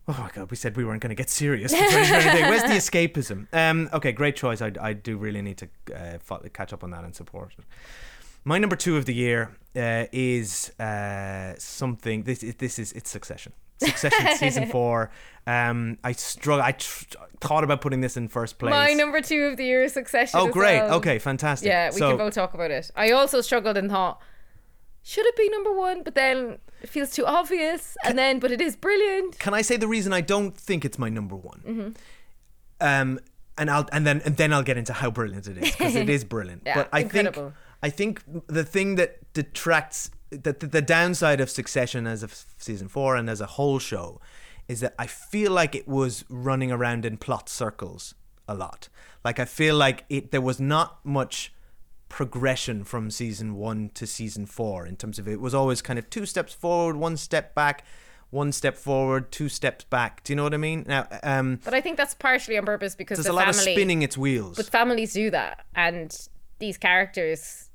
Oh my god, we said we weren't going to get serious. Where's the escapism? Um, okay, great choice. I, I do really need to uh, fo- catch up on that and support it. My number two of the year uh, is uh, something. This this is it's Succession. Succession season four. Um, I struggle. I tr- thought about putting this in first place. My number two of the year is Succession. Oh, great. well. Okay, fantastic. Yeah, we so, can both talk about it. I also struggled and thought, should it be number one? But then it feels too obvious. And then, but it is brilliant. Can I say the reason I don't think it's my number one? Mm-hmm. Um, and I'll and then and then I'll get into how brilliant it is because it is brilliant. Yeah, but I incredible. think I think the thing that detracts the, the the downside of Succession as of season four and as a whole show is that I feel like it was running around in plot circles a lot. Like I feel like it there was not much progression from season one to season four in terms of it was always kind of two steps forward, one step back, one step forward, two steps back. Do you know what I mean? Now, um, But I think that's partially on purpose because there's the a lot family, of spinning its wheels. But families do that, and these characters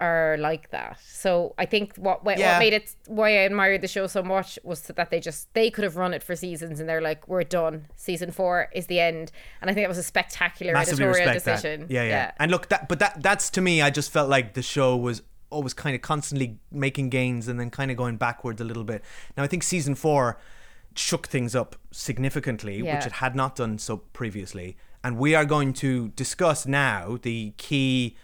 are like that. So I think what what, Yeah. what made it why I admired the show so much was that they just they could have run it for seasons, and they're like, we're done. Season four is the end, and I think that was a spectacular Massively editorial decision. that. Yeah, yeah, And look, that but that that's to me. I just felt like the show was always kind of constantly making gains and then kind of going backwards a little bit. Now I think season four shook things up significantly, Yeah. which it had not done so previously. And we are going to discuss now the key.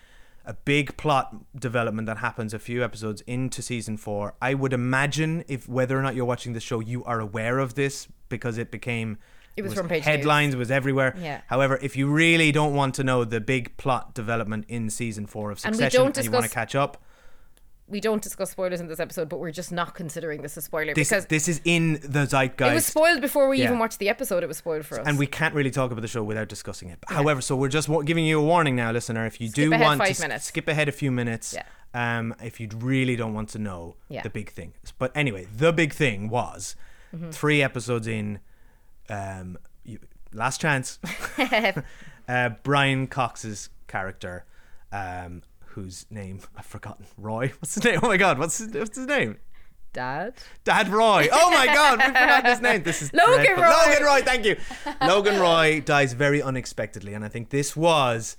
A big plot development that happens a few episodes into season four. I would imagine if whether or not you're watching the show, you are aware of this because it became It was front page headlines. It was everywhere. Yeah. However, if you really don't want to know the big plot development in season four of Succession And we don't and, you want to discuss- catch up, we don't discuss spoilers in this episode, but we're just not considering this a spoiler this because this is in the zeitgeist. it was spoiled before we Yeah. even watched the episode. It was spoiled for us, and we can't really talk about the show without discussing it. However, so we're just giving you a warning now, listener. If you Skip do want to minutes. skip ahead a few minutes, Yeah. um, if you really don't want to know Yeah. the big thing. But anyway, the big thing was Mm-hmm. three episodes in, um, you, last chance. uh, Brian Cox's character, um, whose name I've forgotten. Roy. What's his name? Oh my God. What's his, what's his name? Dad. Dad Roy. Oh my God, we forgot his name. This is Logan dreadful. Roy. Logan Roy. Thank you. Logan Roy dies very unexpectedly, and I think this was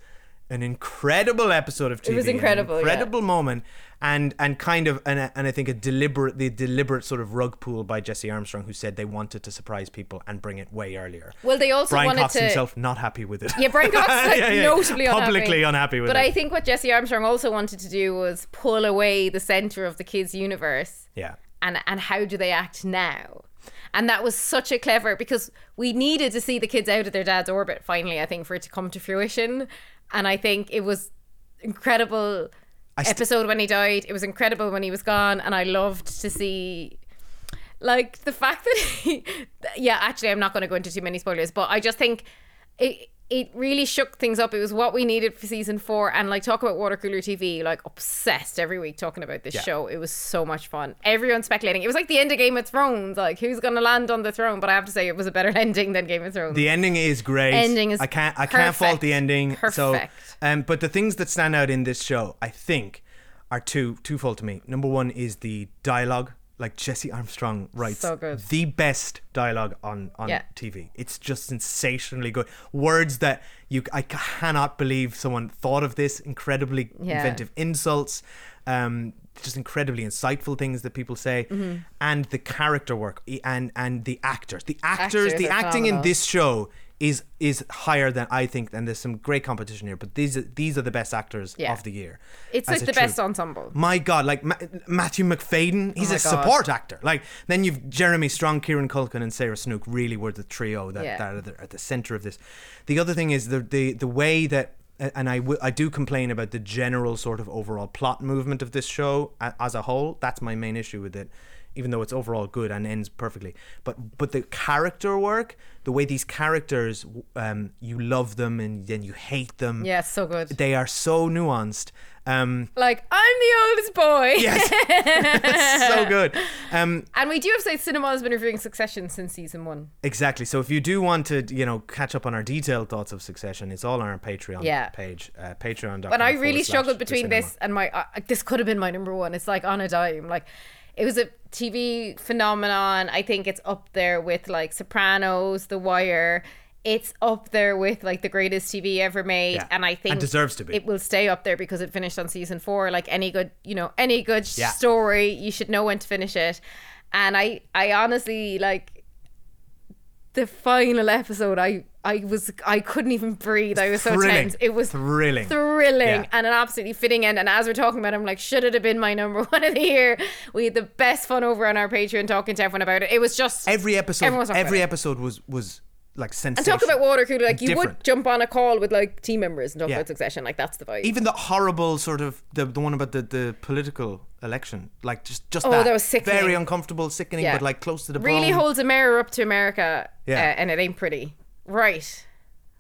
an incredible episode of TV. was an incredible, yeah. incredible moment, and and kind of and, and I think a deliberate the deliberate sort of rug pull by Jesse Armstrong, who said they wanted to surprise people and bring it way earlier. Well, they also Brian wanted Cox to. himself not happy with it. Yeah, Brian Cox like Yeah, yeah. notably unhappy. publicly unhappy with but it. But I think what Jesse Armstrong also wanted to do was pull away the center of the kids' universe. yeah. And and how do they act now? And that was such a clever because we needed to see the kids out of their dad's orbit finally. I think for it to come to fruition, and I think it was incredible st- episode when he died. It was incredible when he was gone, and I loved to see like the fact that he yeah actually i'm not going to go into too many spoilers but i just think it it really shook things up it was what we needed for season four and like talk about water cooler tv like obsessed every week talking about this Yeah. show it was so much fun everyone speculating it was like the end of game of thrones like who's going to land on the throne but i have to say it was a better ending than game of thrones The ending is great. Ending is I can't I can't fault the ending. So Perfect. um but the things that stand out in this show, I think, are two twofold to me. Number one is the dialogue. Like Jesse Armstrong writes So the best dialogue on on Yeah. TV. It's just sensationally good. Words that you I cannot believe someone thought of this. Incredibly Yeah. inventive insults. Um, just incredibly insightful things that people say, Mm-hmm. and the character work and and the actors. The actors, Actors the acting in this show is is higher than I think, and there's some great competition here. But these are, these are the best actors Yeah. of the year. It's like the troupe. best ensemble. My God, like Ma- Matthew Macfadyen, oh he's Oh a God. support actor. Like then you've Jeremy Strong, Kieran Culkin, and Sarah Snook really were the trio that, Yeah. that are the, at the center of this. The other thing is the the the way that. And I, w- I do complain about the general sort of overall plot movement of this show as a whole. That's my main issue with it, even though it's overall good and ends perfectly. But but the character work, the way these characters, um, you love them and then you hate them. Yeah, so good. They are so nuanced. Um, Like I'm the oldest boy. Yes, so good. Um, And we do have to say Cinemile has been reviewing Succession since season one. exactly. So if you do want to, you know, catch up on our detailed thoughts of Succession, it's all on our Patreon Yeah. page, uh, Patreon.com. But I really struggled between this and my. Uh, this could have been my number one. It's like on a dime. Like it was a TV phenomenon. I think it's up there with like Sopranos, The Wire. It's up there with like the greatest TV ever made, Yeah. and I think And deserves to be. It will stay up there because it finished on season four. Like any good, you know, any good Yeah. story, you should know when to finish it. And I, I honestly like the final episode. I, I was, I couldn't even breathe. I was so tense. It was Thrilling. thrilling Yeah. and an absolutely fitting end. And as we're talking about, it, I'm like, should it have been my number one of the year? We had the best fun over on our Patreon talking to everyone about it. It was just Every episode, every episode was was like And sensational. talk about water cooler, like you Different. would jump on a call with like team members and talk Yeah. about Succession. Like that's the vibe. Even the horrible sort of the the one about the the political election, like just just Oh, that, that was sickening. very uncomfortable, sickening, Yeah. but like close to the really bone. holds a mirror up to America, Yeah. uh, and it ain't pretty. Right.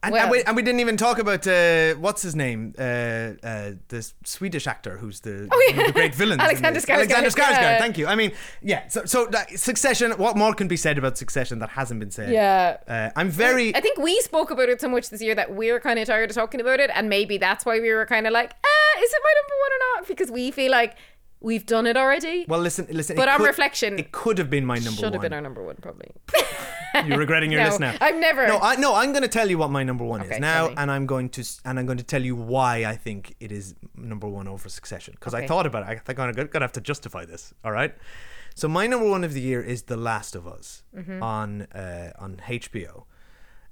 And, Well- and, we, and we didn't even talk about uh, what's his name, uh, uh, the Swedish actor who's the, Oh, yeah. the great villain. Alexander. Skarsgård, Alexander Skarsgård. Thank you. I mean, yeah. So, so Succession. What more can be said about Succession that hasn't been said? Yeah. Uh, I'm very. I think we spoke about it so much this year that we're kind of tired of talking about it, and maybe that's why we were kind of like, ah, is it my number one or not? Because we feel like we've done it already. well, listen, listen. But on could- reflection, it could have been my number should one. Should have been our number one, probably. You're regretting your No, list now. I'm never. No, I no. I'm going to tell you what my number one Okay, is now, and I'm going to and I'm going to tell you why I think it is number one over Succession because I thought about it. I think I'm going to have to justify this. All right. So my number one of the year is The Last of Us Mm-hmm. on uh, on HBO,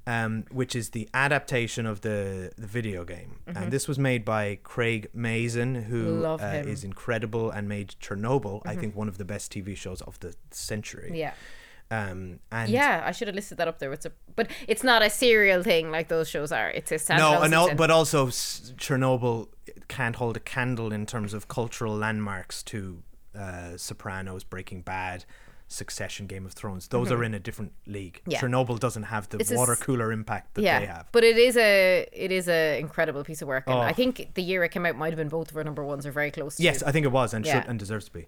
um, which is the adaptation of the the video game, and this was made by Craig Mazin, who Mm-hmm. Uh. Mm-hmm. is incredible and made Chernobyl. I think one of the best TV shows of the century. yeah. Um, and Yeah, I should have listed that up there. It's a, but it's not a serial thing like those shows are. It's a standalone No, season. but also s- Chernobyl can't hold a candle in terms of cultural landmarks to uh, Sopranos, Breaking Bad, Succession, Game of Thrones. Those are in a different league. Mm-hmm. Yeah. Chernobyl doesn't have the It's water cooler impact that yeah, they have. but it is a it is a incredible piece of work, and Oh. I think the year it came out might have been both of our number ones or very close. to. Yes, I think it was and Yeah. should and deserves to be.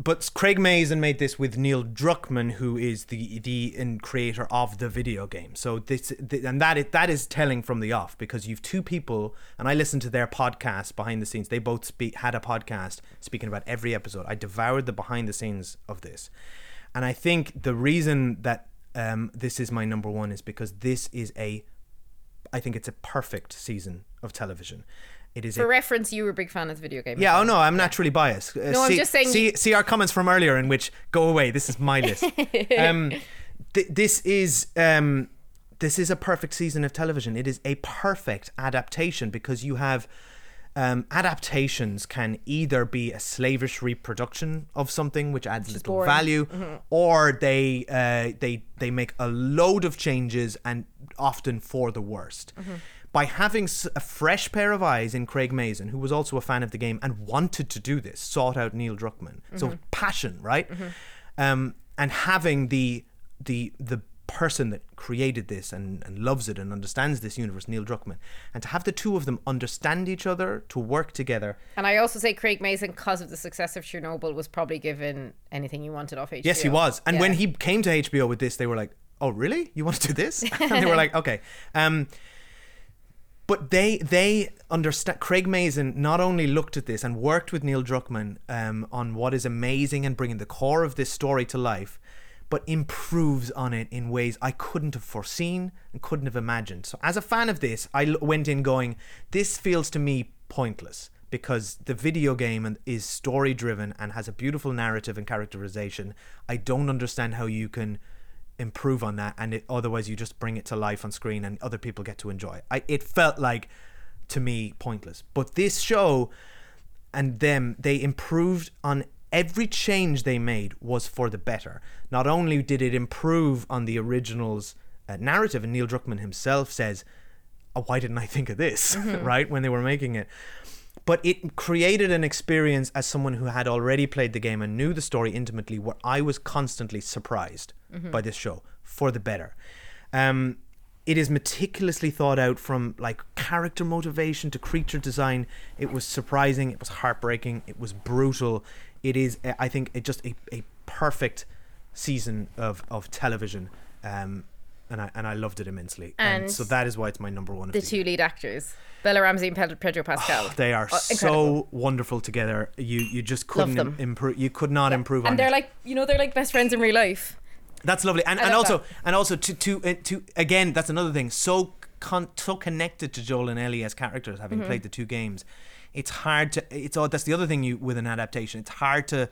But Craig Mazin made this with Neil Druckmann, who is the the creator of the video game. So this th- and that is, that is telling from the off because you've two people, and I listened to their podcast behind the scenes. They both speak had a podcast speaking about every episode. I devoured the behind the scenes of this, and I think the reason that um, this is my number one is because this is a, I think it's a perfect season of television. It is a For reference, you were a big fan of the video game. yeah, oh no, I'm naturally biased. Uh, No, I'm see, just saying- See, see our comments from earlier in which go away. This is my list. um, th- this is um, this is a perfect season of television. It is a perfect adaptation because you have um, adaptations can either be a slavish reproduction of something which adds little boring. value, Mm-hmm. or they uh, they they make a load of changes and often for the worst. Mm-hmm. By having a fresh pair of eyes in Craig Mazin, who was also a fan of the game and wanted to do this, sought out Neil Druckmann. Mm-hmm. So passion, right? Um, and having the the the person that created this and, and loves it and understands this universe, Neil Druckmann, and to have the two of them understand each other, to work together. And I also say Craig Mazin, because of the success of Chernobyl, was probably given anything he wanted off HBO. Yes, he was. And Yeah. when he came to HBO with this, they were like, "Oh, really? You want to do this?" and they were like, "Okay." Um, But they they understand. Craig Mazin not only looked at this and worked with Neil Druckmann um, on what is amazing and bringing the core of this story to life, but improves on it in ways I couldn't have foreseen and couldn't have imagined. So as a fan of this, I went in going, this feels to me pointless because the video game is story driven and has a beautiful narrative and characterization. I don't understand how you can improve on that and it, otherwise you just bring it to life on screen and other people get to enjoy it. I, it felt like to me pointless. But this show and them they improved on every change they made was for the better. Not only did it improve on the original's uh, narrative and neil druckmann himself says oh, why didn't i think of this? Right? When they were making it but it created an experience as someone who had already played the game and knew the story intimately where I was constantly surprised by this show for the better. Um, it is meticulously thought out from like character motivation to creature design. It was surprising, it was heartbreaking, it was brutal. It is, I think, it just a, a perfect season of, of television. Um, and I, and I loved it immensely. And, And so that is why it's my number one of The the two lead actors, Bella Ramsey and Pedro, Pedro Pascal. they are Oh, so wonderful together. You you just couldn't improve. You could not improve on and they're it. like, you know, they're like best friends in real life. that's lovely. And and also that. and also to to uh, to again that's another thing. So con- so connected to Joel and Ellie as characters, Mm-hmm. having played the two games. It's hard to. It's all. That's the other thing you with an adaptation. It's hard to.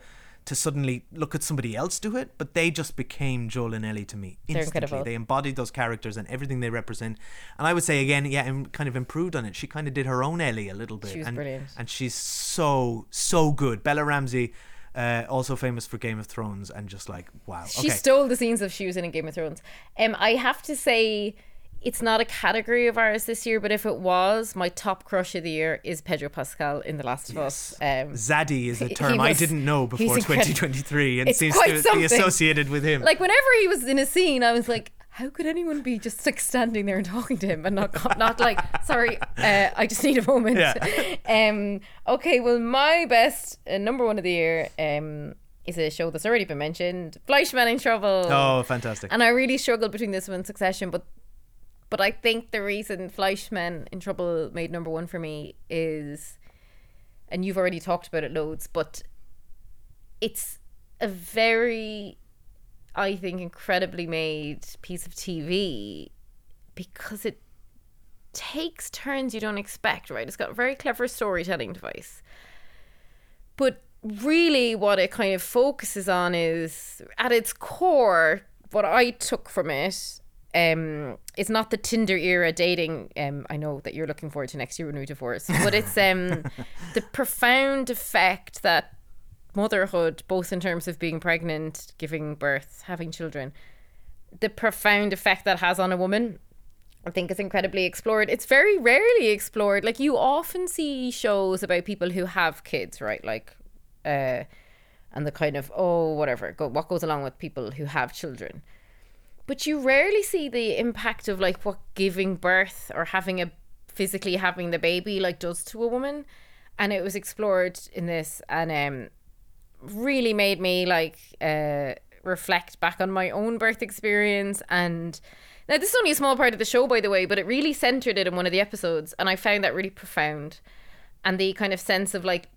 To suddenly look at somebody else do it, but they just became Joel and Ellie to me They're instantly. incredible. They embodied those characters and everything they represent. And I would say again, yeah, and kind of improved on it. She kind of did her own Ellie a little bit. She was and, brilliant. and she's so so good. Bella Ramsey, uh, also famous for Game of Thrones, and just like wow. She okay. stole the scenes of she was in in Game of Thrones. Um, I have to say, it's not a category of ours this year, but if it was, my top crush of the year is Pedro Pascal in The Last of Us. Um, Zaddy is a term I didn't know before incredible. 2023, and seems to be associated with him. like whenever he was in a scene, I was like, how could anyone be just like standing there and talking to him and not not like, sorry, uh, I just need a moment. Yeah. um. Okay. Well, my best uh, number one of the year um is a show that's already been mentioned, Fleishman in Trouble. oh, fantastic! And I really struggled between this one and Succession, but but I think the reason Fleishman in Trouble made number one for me is, and you've already talked about it loads, but it's a very, I think, incredibly made piece of TV because it takes turns you don't expect, right? It's got a very clever storytelling device. But really, what it kind of focuses on is at its core, what I took from it um it's not the Tinder era dating um I know that you're looking forward to next year when we divorce but it's um the profound effect that motherhood both in terms of being pregnant giving birth having children the profound effect that has on a woman I think is incredibly explored. It's very rarely explored. Like you often see shows about people who have kids, right? Like, uh, and the kind of oh whatever, go, what goes along with people who have children. But you rarely see the impact of like what giving birth or having a physically having the baby like does to a woman, and it was explored in this and um really made me like uh reflect back on my own birth experience. And now this is only a small part of the show by the way but it really centered it in one of the episodes. And i found that really profound. And the kind of sense of like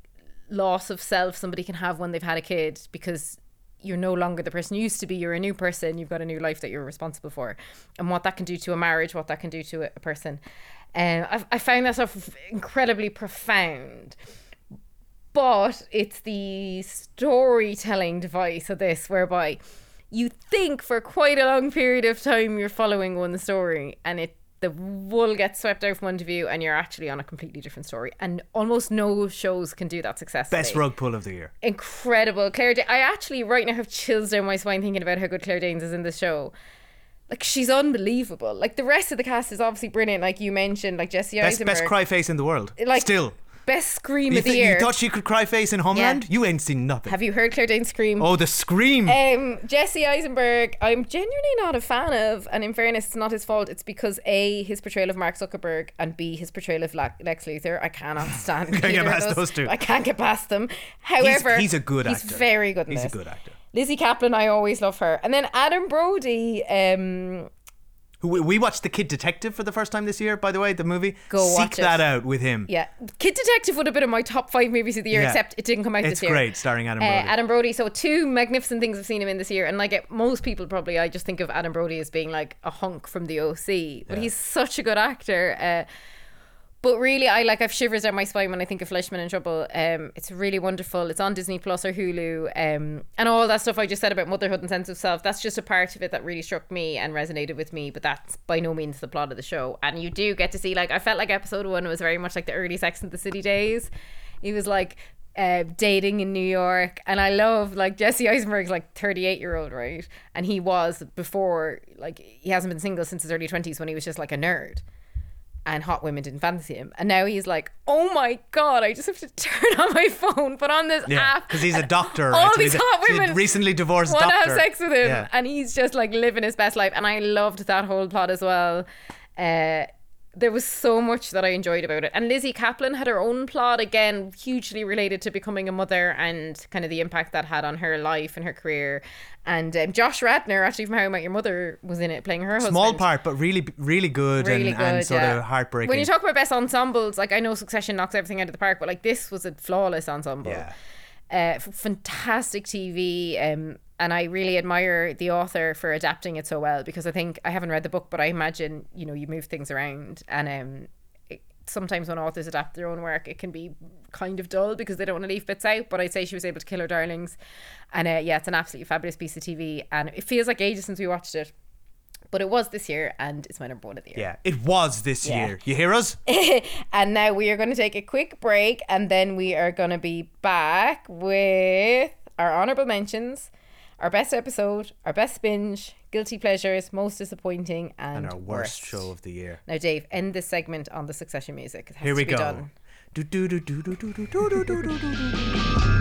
loss of self somebody can have when they've had a kid because you're no longer the person you used to be. You're a new person. You've got a new life that you're responsible for. And what that can do to a marriage what that can do to a, person. And um, I, I found that stuff incredibly profound. But it's the storytelling device of this whereby you think for quite a long period of time you're following one story and it the wool gets swept out from under you and you're actually on a completely different story. And almost no shows can do that successfully. Best rug pull of the year. incredible. Claire i actually right now have chills down my spine thinking about how good claire danes is in the show. Like she's unbelievable. Like the rest of the cast is obviously brilliant like you mentioned like jesse Best eisenberg. best cry face in the world. Like, Still, best scream you, of the thi- year you thought she could cry face in Homeland? You ain't seen nothing. have you heard claire danes scream oh, the scream! Um, Jesse Eisenberg, I'm genuinely not a fan of, and in fairness, it's not his fault. It's because a his portrayal of Mark Zuckerberg and b his portrayal of Lex Luthor. I cannot stand. Can't get past those two. I can't get past them. However, he's a good he's actor. very good. He's a good actor. Lizzy Caplan, I always love her, and then Adam Brody. Um, Who we, we watched The Kid Detective for the first time this year, by the way, the movie. Go Seek watch it. that out with him. Yeah, Kid Detective would have been in my top five movies of the year, Yeah. except it didn't come out It's this year. It's great, starring Adam Uh, Brody. Adam Brody. So two magnificent things I've seen him in this year, and like it, most people probably, I just think of Adam Brody as being like a hunk from the OC, but he's such a good actor. Uh, but really, I like I've shivers down my spine when I think of Fleishman in Trouble. Um, it's really wonderful. It's on Disney Plus or Hulu, um, and all that stuff I just said about motherhood and sense of self. That's just a part of it that really struck me and resonated with me. But that's by no means the plot of the show. And you do get to see like I felt like episode one was very much like the early Sex and the City days. He was like uh, dating in New York, and I love like Jesse Eisenberg's like thirty eight year old, right? And he was before like he hasn't been single since his early twenties when he was just like a nerd and hot women didn't fancy him. And now he's like, oh my god, I just have to turn on my phone, put on this Yeah, app, because he's a doctor. All right? So these he's a- hot a women recently divorced want to have sex with him, Yeah. and he's just like living his best life. And I loved that whole plot as well. Uh, there was so much that I enjoyed about it. And Lizzy Caplan had her own plot, again, hugely related to becoming a mother and kind of the impact that had on her life and her career. And um, Josh Radnor, actually from How I Met Your Mother, was in it playing her husband. Small part, but really, really good, Really and, good, and sort yeah. of heartbreaking. When you talk about best ensembles, like I know Succession knocks everything out of the park, but like this was a flawless ensemble. Yeah. Uh, fantastic TV, um, and I really admire the author for adapting it so well because I think I haven't read the book, but I imagine you know you move things around, and um, it, sometimes when authors adapt their own work, it can be kind of dull because they don't want to leave bits out. But I'd say she was able to kill her darlings, and uh, yeah, it's an absolutely fabulous piece of TV, and it feels like ages since we watched it. But it was this year, and it's my number one of the year. yeah, it was this Yeah. year. You hear us? and now we are going to take a quick break and then we are going to be back with our honorable mentions, our best episode, our best binge, guilty pleasures, most disappointing, and, and our worst show of the year. Now, Dave, end this segment on the succession music. Here we go. Done. Do, do, do, do, do, do, do, do, do, do, do, do.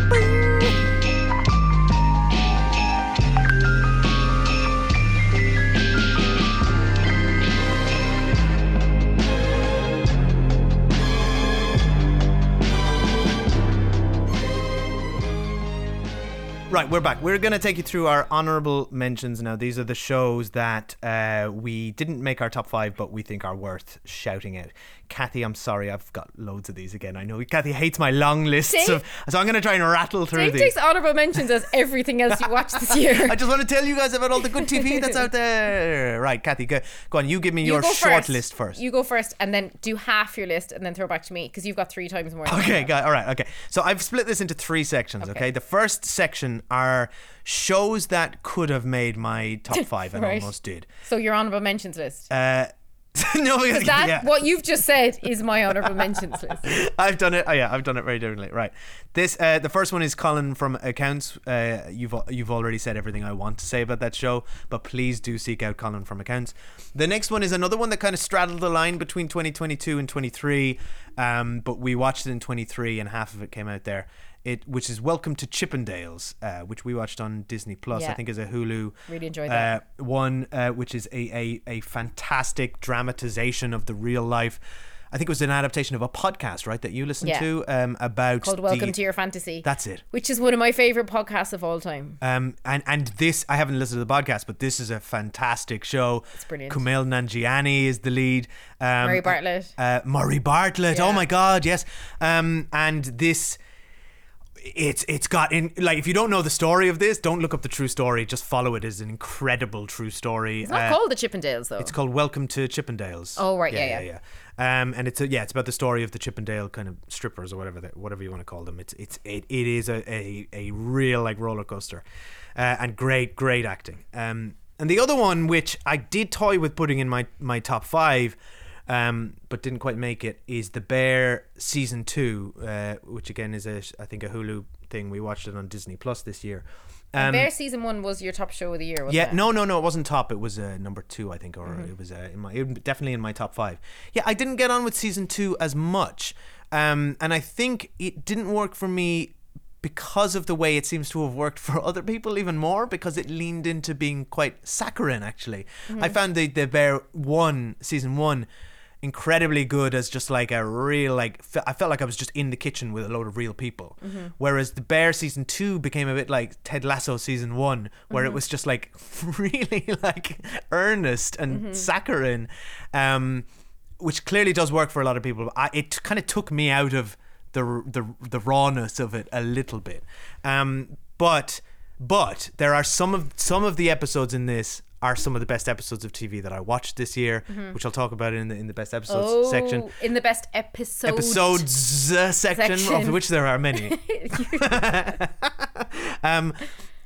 Right, we're back. We're going to take you through our honorable mentions now. These are the shows that uh, we didn't make our top five, but we think are worth shouting out. Kathy, I'm sorry, I've got loads of these again. I know Kathy hates my long lists Dave- of, so I'm going to try and rattle through Dave these. takes honorable mentions as everything else you watched this year. I just want to tell you guys about all the good TV that's out there. Right, Kathy, go, go on. You give me You your short first. list first. You go first and then do half your list and then throw back to me because you've got three times more. Okay, got, all right, okay. So I've split this into three sections, okay? Okay. The first section are shows that could have made my top five and Right. almost did. So your honorable mentions list. Uh, no, that yeah. what you've just said is my honorable mentions list? I've done it. Oh yeah, I've done it very differently. Right. This uh, the first one is Colin from Accounts. Uh, you've you've already said everything I want to say about that show, but please do seek out Colin from Accounts. The next one is another one that kind of straddled the line between 2022 and 23, um, but we watched it in 23 and half of it came out there. It which is Welcome to Chippendales, uh, which we watched on Disney Plus. I think is a Hulu. Really enjoyed uh, that. one uh, which is a, a a fantastic dramatization of the real life. I think it was an adaptation of a podcast, right, that you listened Yeah. to um, about Called Welcome the- to Your Fantasy. That's it. Which is one of my favorite podcasts of all time. Um, and and this I haven't listened to the podcast, but this is a fantastic show. It's brilliant. Kumail Nanjiani is the lead. Um, Murray Bartlett. Uh, Murray Bartlett. Oh my God, yes. Um, and this. It's it's got in like if you don't know the story of this, don't look up the true story. Just follow it as an incredible true story. It's not Uh, called the Chippendales though. It's called Welcome to Chippendales. Oh, right, yeah, yeah, yeah. yeah. Um, and it's a, yeah, it's about the story of the Chippendale kind of strippers or whatever whatever you want to call them. It's it's it, it is a, a a real like roller coaster, uh, and great great acting. Um, and the other one which I did toy with putting in my my top five. Um, but didn't quite make it. Is the Bear season two, uh, which again is a I think a Hulu thing. We watched it on Disney Plus this year. Um, Bear season one was your top show of the year, wasn't yeah, it? Mm-hmm. no, no, no. It wasn't top. It was uh, number two, I think, or it was uh, in my it, definitely in my top five. Yeah, I didn't get on with season two as much, um, and I think it didn't work for me because of the way it seems to have worked for other people even more because it leaned into being quite saccharine. Actually, Mm-hmm. I found the the Bear one season one. Incredibly good as just like a real like fe- I felt like I was just in the kitchen with a load of real people. Whereas the Bear season two became a bit like Ted Lasso season one, where it was just like really like earnest and saccharine, um, which clearly does work for a lot of people. I, it kind of took me out of the the the rawness of it a little bit. Um, but but there are some of some of the episodes in this are some of the best episodes of TV that I watched this year, which I'll talk about in the in the best episodes section. Oh, in the best episode. Episodes uh, section, of which there are many. um,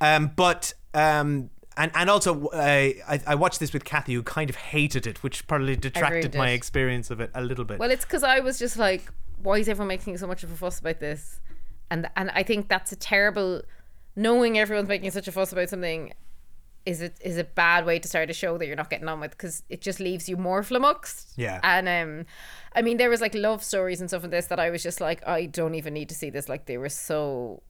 um, but um, and and also uh, I I watched this with Kathy, who kind of hated it, which probably detracted my experience of it a little bit. Well, it's because I was just like, why is everyone making so much of a fuss about this? And and I think that's a terrible. Knowing everyone's making such a fuss about something is it is a bad way to start a show that you're not getting on with because it just leaves you more flummoxed. Yeah. And um, I mean, there was like love stories and stuff in this that I was just like, I don't even need to see this. Like they were so.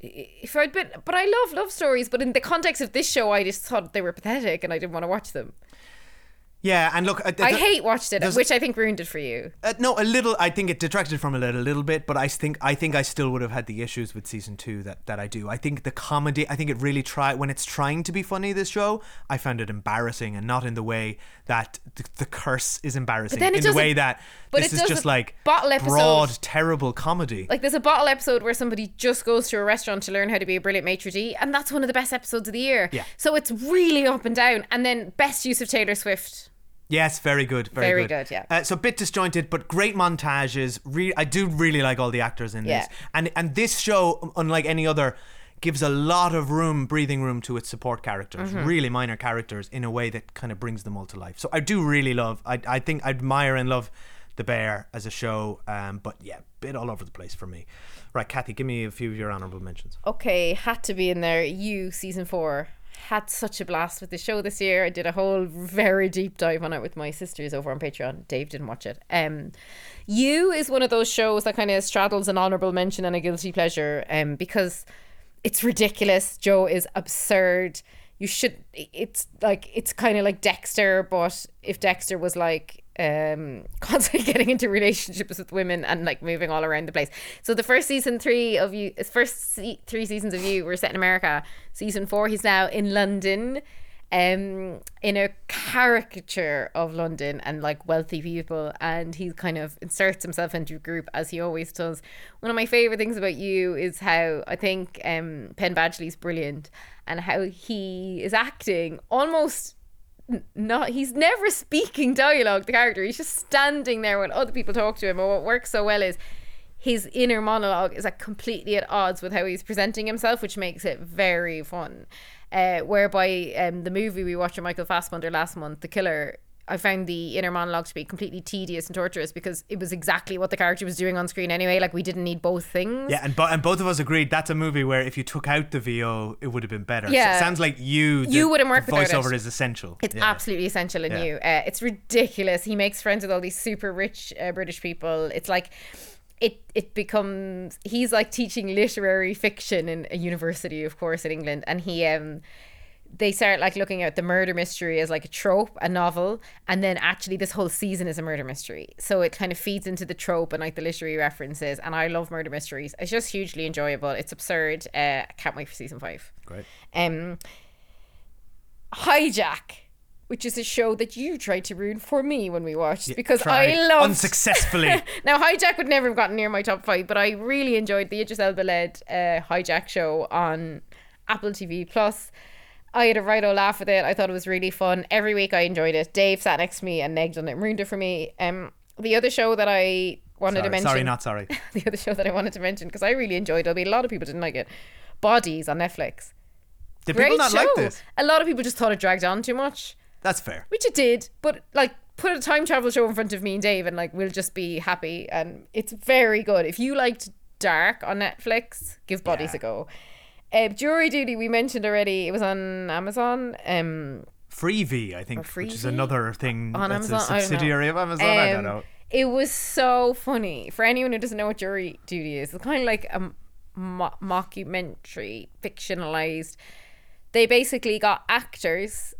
If I'd been, but I love love stories. But in the context of this show, I just thought they were pathetic, and I didn't want to watch them. Yeah, and look, uh, I hate watched it, which I think ruined it for you. Uh, no, a little. I think it detracted from it a little bit, but I think I think I still would have had the issues with season two that, that I do. I think the comedy. I think it really try when it's trying to be funny. This show, I found it embarrassing, and not in the way that the, the curse is embarrassing. then it in the way that but this is just like bottle episode. broad, terrible comedy. Like there's a bottle episode where somebody just goes to a restaurant to learn how to be a brilliant maitre d, and that's one of the best episodes of the year. Yeah. So it's really up and down. And then best use of Taylor Swift. Yes, very good, very, Very good. good, yeah. Uh, so a bit disjointed, but great montages. Re- I do really like all the actors in Yeah. this, and and this show, unlike any other, gives a lot of room, breathing room to its support characters, Mm-hmm. really minor characters, in a way that kind of brings them all to life. So I do really love. I I think I admire and love the Bear as a show, um, but yeah, bit all over the place for me. Right, Kathy, give me a few of your honorable mentions. Okay, had to be in there. You season four had such a blast with the show this year. I did a whole very deep dive on it with my sisters over on Patreon. Dave didn't watch it. Um, you is one of those shows that kind of straddles an honorable mention and a guilty pleasure. Um, because it's ridiculous. Joe is absurd. You should. It's like it's kind of like Dexter, but if Dexter was like um constantly getting into relationships with women and like moving all around the place. So the first season three of you, first se- three seasons of you were set in America. Season four, he's now in London, um, in a caricature of London and like wealthy people, and he kind of inserts himself into a group as he always does. One of my favorite things about you is how I think um Penn Badgley's brilliant and how he is acting almost not he's never speaking dialogue the character. He's just standing there when other people talk to him and what works so well is his inner monologue is like completely at odds with how he's presenting himself which makes it very fun. Uh, whereby um, the movie we watched with Michael Fassbender last month The Killer I found the inner monologue to be completely tedious and torturous because it was exactly what the character was doing on screen anyway like we didn't need both things Yeah, and bo- and both of us agreed that's a movie where if you took out the VO, it would have been better. So Yeah. it sounds like you. The, You wouldn't work the without voiceover it. is essential. It's Yeah. absolutely essential in Yeah. you. Uh, it's ridiculous. He makes friends with all these super rich uh, British people. It's like it it becomes he's like teaching literary fiction in a university, of course, in England, and he um they start like looking at the murder mystery as like a trope, a novel, and then actually this whole season is a murder mystery. So it kind of feeds into the trope and like the literary references. And I love murder mysteries. It's just hugely enjoyable. It's absurd. Uh, I can't wait for season five. Great. Um, Hijack, which is a show that you tried to ruin for me when we watched because Tried I love unsuccessfully. now Hijack would never have gotten near my top five, but I really enjoyed the Idris Elba led uh, Hijack show on Apple TV Plus. I had a right old laugh with it. I thought it was really fun. Every week I enjoyed it. Dave sat next to me and negged on it, and ruined it for me. Um, the other show that I wanted to mention, sorry, not sorry. the other show that I wanted to mention because I really enjoyed it. I mean, a lot of people didn't like it. Bodies on Netflix. Did Great people not show. like this? A lot of people just thought it dragged on too much, That's fair. which it did. But like, put a time travel show in front of me and Dave, and like, we'll just be happy. And it's very good. If you liked Dark on Netflix, give Bodies Yeah. a go. Uh, Jury Duty we mentioned already. It was on Amazon. Um, Freevee, I think, which is another thing On that's Amazon? A subsidiary of Amazon. I don't Um, know. It was so funny. For anyone who doesn't know what jury duty is, it's kind of like a mo- mockumentary, fictionalized. They basically got actors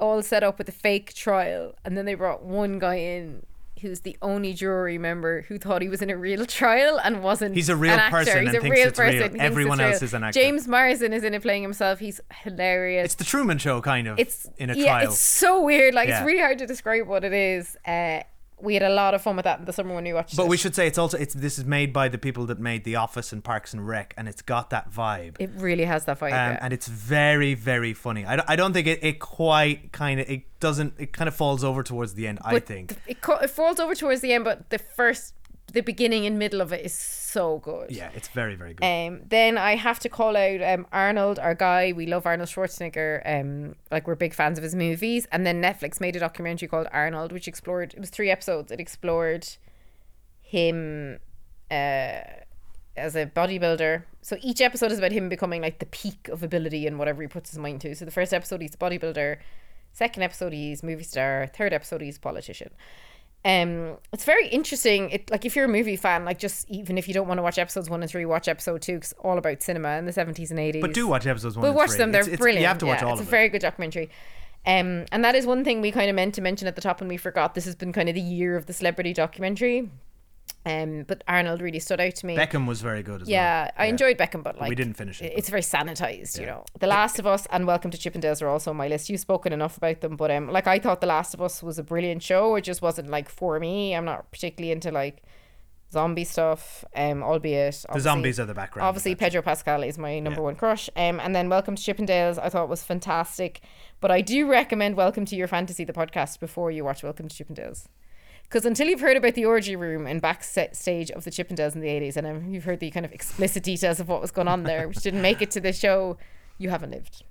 all set up with a fake trial, and then they brought one guy in who's the only jury member who thought he was in a real trial and wasn't. He's a real person He's and a thinks real it's real. person. He Everyone else real. is an actor. James Morrison is in it playing himself. He's hilarious. It's the Truman Show, kind of. it's in a yeah, trial. it's so weird. Like Yeah. it's really hard to describe what it is. Uh, we had a lot of fun with that in the summer when we watched But it. we should say it's also it's this is made by the people that made The Office and Parks and Rec, and it's got that vibe. it really has that vibe. um, yeah. and it's very very funny. I, don't- I don't think it, it quite kind of it doesn't it kind of falls over towards the end. I think. th- it, it falls over towards the end, but the first, the beginning and middle of it is so good. Yeah, it's very very good. Um, then I have to call out um, Arnold, our guy. We love Arnold Schwarzenegger. Um, like we're big fans of his movies. And then Netflix made a documentary called Arnold, which explored. It was three episodes. It explored him uh, as a bodybuilder. So each episode is about him becoming like the peak of ability and whatever he puts his mind to. So the first episode he's a bodybuilder. Second episode he's movie star. Third episode he's politician. Um, it's very interesting. It like if you're a movie fan, like just even if you don't want to watch episodes one and three, watch episode two it's all about cinema in the seventies and eighties. but do watch episodes one. But and watch three. them; they're It's- it's- brilliant. You have to watch yeah, all it's of a it. very good documentary. Um, and that is one thing we kind of meant to mention at the top, and we forgot. This has been kind of the year of the celebrity documentary. Um, but Arnold really stood out to me. Beckham was very good as well. Yeah, well. I enjoyed Beckham, but like we didn't finish it, It's very sanitized, you know. The Last of Us and Welcome to Chippendales are also on my list. You've spoken enough about them, but um, like I thought The Last of Us was a brilliant show. It just wasn't like for me. I'm not particularly into like zombie stuff. Um, albeit The zombies are the background. Obviously. Pedro Pascal is my number Yeah. one crush. Um, and then Welcome to Chippendales, I thought was fantastic. But I do recommend Welcome to Your Fantasy, the podcast, before you watch Welcome to Chippendales. Because until you've heard about the orgy room and backstage of the Chippendales in the 80s, and um, you've heard the kind of explicit details of what was going on there, which didn't make it to the show, you haven't lived.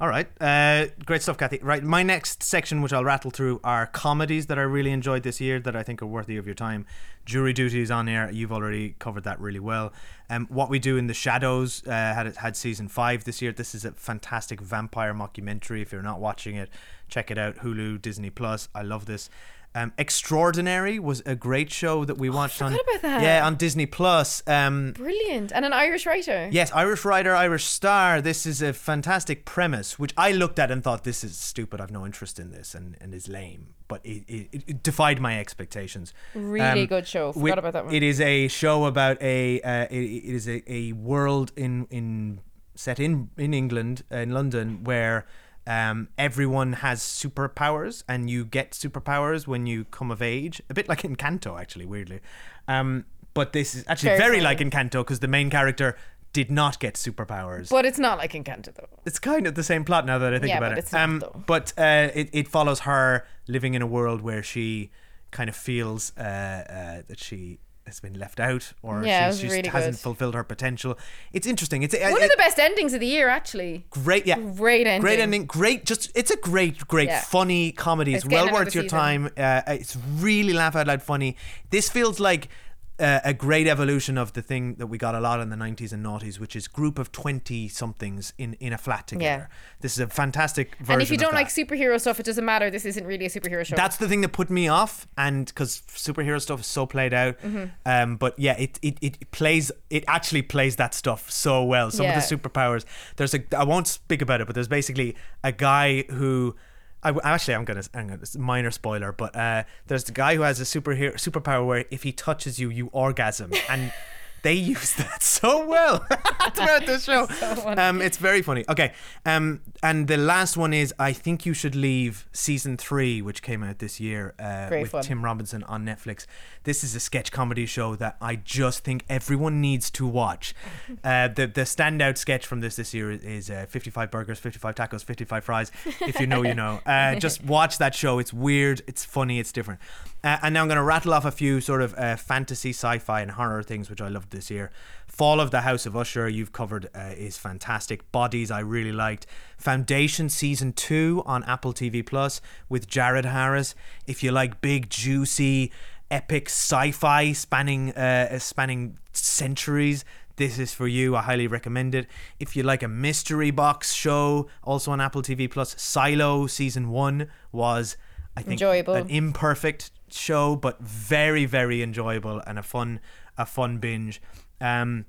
All right. Uh, great stuff, Kathy. Right. My next section, which I'll rattle through, are comedies that I really enjoyed this year that I think are worthy of your time. Jury Duty is on air. You've already covered that really well. Um, what We Do in the Shadows uh, had had season five this year. This is a fantastic vampire mockumentary. If you're not watching it, check it out. Hulu, Disney Plus. I love this. Um, Extraordinary was a great show that we watched on Oh, forgot about that. yeah on Disney Plus. Um, Brilliant. And an Irish writer. Yes, Irish writer, Irish star. This is a fantastic premise, which I looked at and thought this is stupid. I've no interest in this and, and is lame. But it, it, it defied my expectations. Really good show. Forgot about that one. It is a show about a. Uh, it, it is a, a world in in set in in England in London where. Um, everyone has superpowers, and you get superpowers when you come of age. A bit like Encanto, actually, weirdly. Um, but this is actually Very very, like Encanto because the main character did not get superpowers. But it's not like Encanto, though. it's kind of the same plot now that I think Yeah, about but it. it's not, um, though. but uh, it it follows her living in a world where she kind of feels uh, uh, that she has been left out or Yeah, she just really hasn't good. fulfilled her potential. It's interesting. It's One it- of the best endings of the year, actually. great yeah Great ending. great ending great just it's a great great Yeah. funny comedy it's, It's well worth your season. time uh, it's really laugh out loud funny this feels like uh, a great evolution of the thing that we got a lot in the 90s and noughties which is group of 20 somethings in in a flat together this is a fantastic version And if you don't like superhero stuff, it doesn't matter. This isn't really a superhero show. that's the thing that put me off and because superhero stuff is so played out Mm-hmm. um but yeah it, it it plays it actually plays that stuff so well some Yeah. of the superpowers there's a i won't speak about it but there's basically a guy who I, actually, I'm gonna, I'm gonna minor spoiler, but uh, there's the guy who has a superhero superpower where if he touches you, you orgasm, and they use that so well throughout the show. um, it's very funny. Okay, um, and the last one is I think you should leave season three, which came out this year uh, with fun. Tim Robinson on Netflix. This is a sketch comedy show that I just think everyone needs to watch. Uh, the the standout sketch from this this year is uh, 55 burgers, 55 tacos, 55 fries. If you know, you know. Uh, just watch that show. It's weird, it's funny, it's different. Uh, and now I'm going to rattle off a few sort of uh, fantasy, sci-fi, and horror things which I loved this year. Fall of the House of Usher, you've covered, uh, is fantastic. Bodies, I really liked. Foundation season two on Apple TV Plus with Jared Harris. If you like big, juicy, epic sci-fi spanning uh, spanning centuries, this is for you. I highly recommend it. If you like a mystery box show, also on Apple TV Plus, Silo season one was, I think, Enjoyable. an imperfect show, but very, very enjoyable and a fun, a fun binge. Um,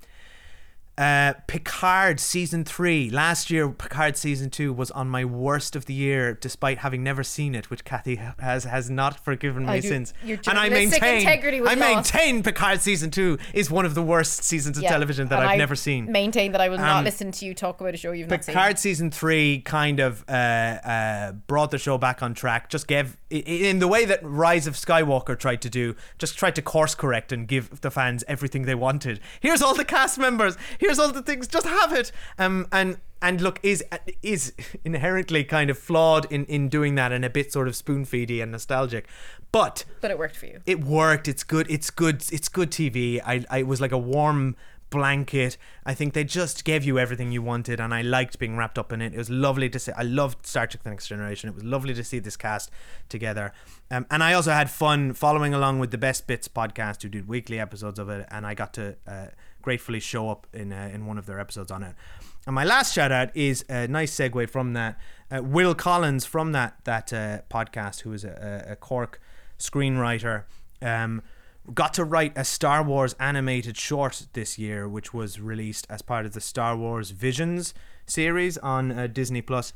Uh, Picard season three. Last year, Picard season two was on my worst of the year, despite having never seen it, which Kathy has has not forgiven me I do- since. and I maintain, I lost. maintain Picard season two is one of the worst seasons of Yeah. television that I've I never seen. Maintain that I will Um, not listen to you talk about a show you've not seen. Picard season three kind of uh, uh, brought the show back on track. Just gave in the way that Rise of Skywalker tried to do. Just tried to course correct and give the fans everything they wanted. Here's all the cast members. Here's all the things. Just have it. Um, and and look is is inherently kind of flawed in in doing that and a bit sort of spoon feedy and nostalgic, but But it worked for you. it worked. It's good. It's good. It's good TV. I, I was like a warm blanket. I think they just gave you everything you wanted, and I liked being wrapped up in it. It was lovely to see. I loved Star Trek: The Next Generation. It was lovely to see this cast together, um, and I also had fun following along with the Best Bits podcast, who did weekly episodes of it, and I got to uh, gratefully show up in uh, in one of their episodes on it. And my last shout out is a nice segue from that. Uh, Will Collins from that that uh, podcast, who is a, a Cork screenwriter, um, got to write a Star Wars animated short this year, which was released as part of the Star Wars Visions series on uh, Disney Plus.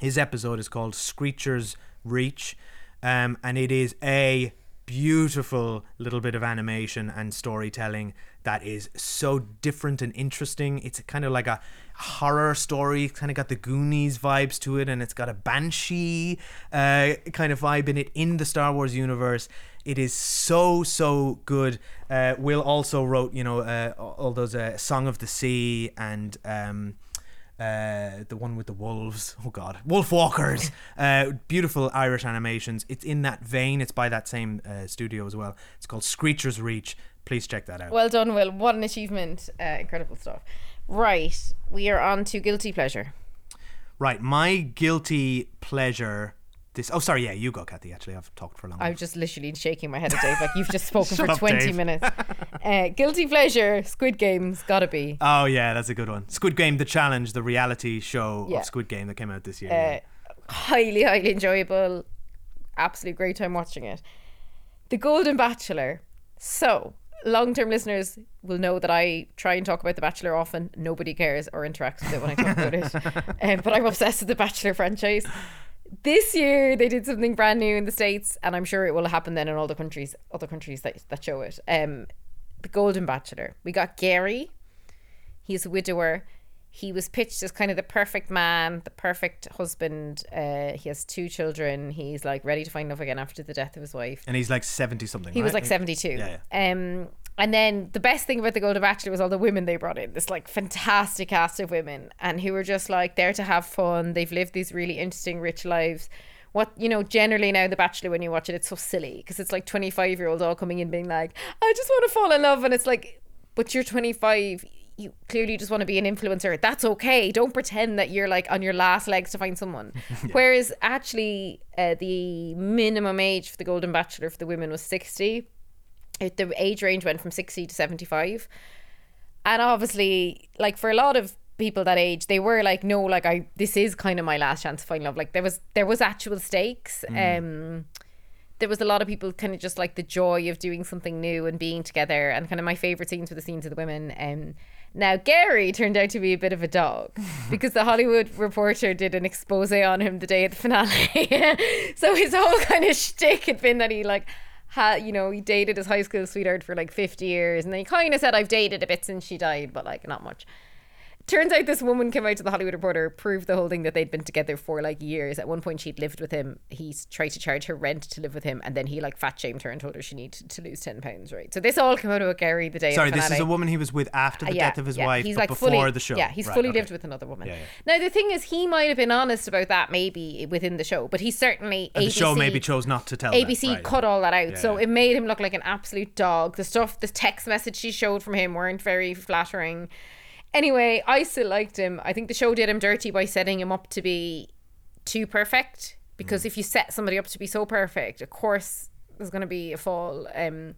His episode is called Screecher's Reach, um, and it is a beautiful little bit of animation and storytelling that is so different and interesting. It's kind of like a horror story. It's kind of got the Goonies vibes to it, and it's got a banshee uh, kind of vibe in it in the Star Wars universe. It is so so good. Uh, Will also wrote, you know, uh, all those uh, Song of the Sea and. Um, uh, the one with the wolves. Oh God, Wolf Walkers. Uh, beautiful Irish animations. It's in that vein. It's by that same uh, studio as well. It's called Screecher's Reach. Please check that out. Well done, Will. What an achievement. Uh, incredible stuff. Right. We are on to Guilty Pleasure. right, my guilty pleasure. This. Oh, sorry. Yeah, you go, Kathy. Actually, I've talked for a long. Time. I was just literally shaking my head at Dave like you've just spoken for up, 20 Dave. minutes. Uh, guilty Pleasure, Squid Games, gotta be. Oh yeah, that's a good one. Squid Game: The Challenge, the reality show Yeah. of Squid Game that came out this year. Uh, yeah. highly, highly enjoyable. Absolute great time watching it. The Golden Bachelor. So, long term listeners will know that I try and talk about The Bachelor often. Nobody cares or interacts with it when I talk about it. Um, but I'm obsessed with the Bachelor franchise. This year they did something brand new in the States, and I'm sure it will happen then in all the countries, other countries that, that show it. Um, the Golden Bachelor. We got Gary. He's a widower. He was pitched as kind of the perfect man, the perfect husband. Uh, he has two children. He's like ready to find love again after the death of his wife. and he's like seventy something. He was like 72. Yeah, Um, and then the best thing about the Golden Bachelor was all the women they brought in. This like fantastic cast of women, and who were just like there to have fun. They've lived these really interesting, rich lives. What you know, generally now the Bachelor, when you watch it, it's so silly because it's like twenty five year olds all coming in being like, I just want to fall in love, and it's like, but you're twenty five. You clearly just want to be an influencer. That's okay. Don't pretend that you're like on your last legs to find someone. Whereas actually, uh, the minimum age for the Golden Bachelor for the women was sixty it, the age range went from 60 to 75 and obviously like for a lot of people that age they were like no like i this is kind of my last chance to find love like there was there was actual stakes um there was a lot of people kind of just like the joy of doing something new and being together and kind of my favorite scenes were the scenes of the women um now Gary turned out to be a bit of a dog because the Hollywood Reporter did an expose on him the day of the finale. so his whole kind of shtick had been that he like had you know he dated his high school sweetheart for like 50 years and then he kind of said I've dated a bit since she died but like not much turns out this woman came out to the Hollywood Reporter, proved the whole thing that they'd been together for like years. At one point, she'd lived with him. He tried to charge her rent to live with him, and then he like fat shamed her and told her she needed to lose ten pounds. Right. So this all came out about Gary the day. Sorry, of the this is a woman he was with after the Uh, yeah, death of his yeah. wife, He's but like before fully, the show. Yeah, he's Right, fully okay. lived with another woman. Yeah. Now the thing is, he might have been honest about that maybe within the show, but he certainly And the ABC, show maybe chose not to tell. ABC right. cut all that out, so it made him look like an absolute dog. The stuff, the text message she showed from him weren't very flattering. Anyway, I still liked him. I think the show did him dirty by setting him up to be too perfect. Because Mm. if you set somebody up to be so perfect, of course there's going to be a fall. Um,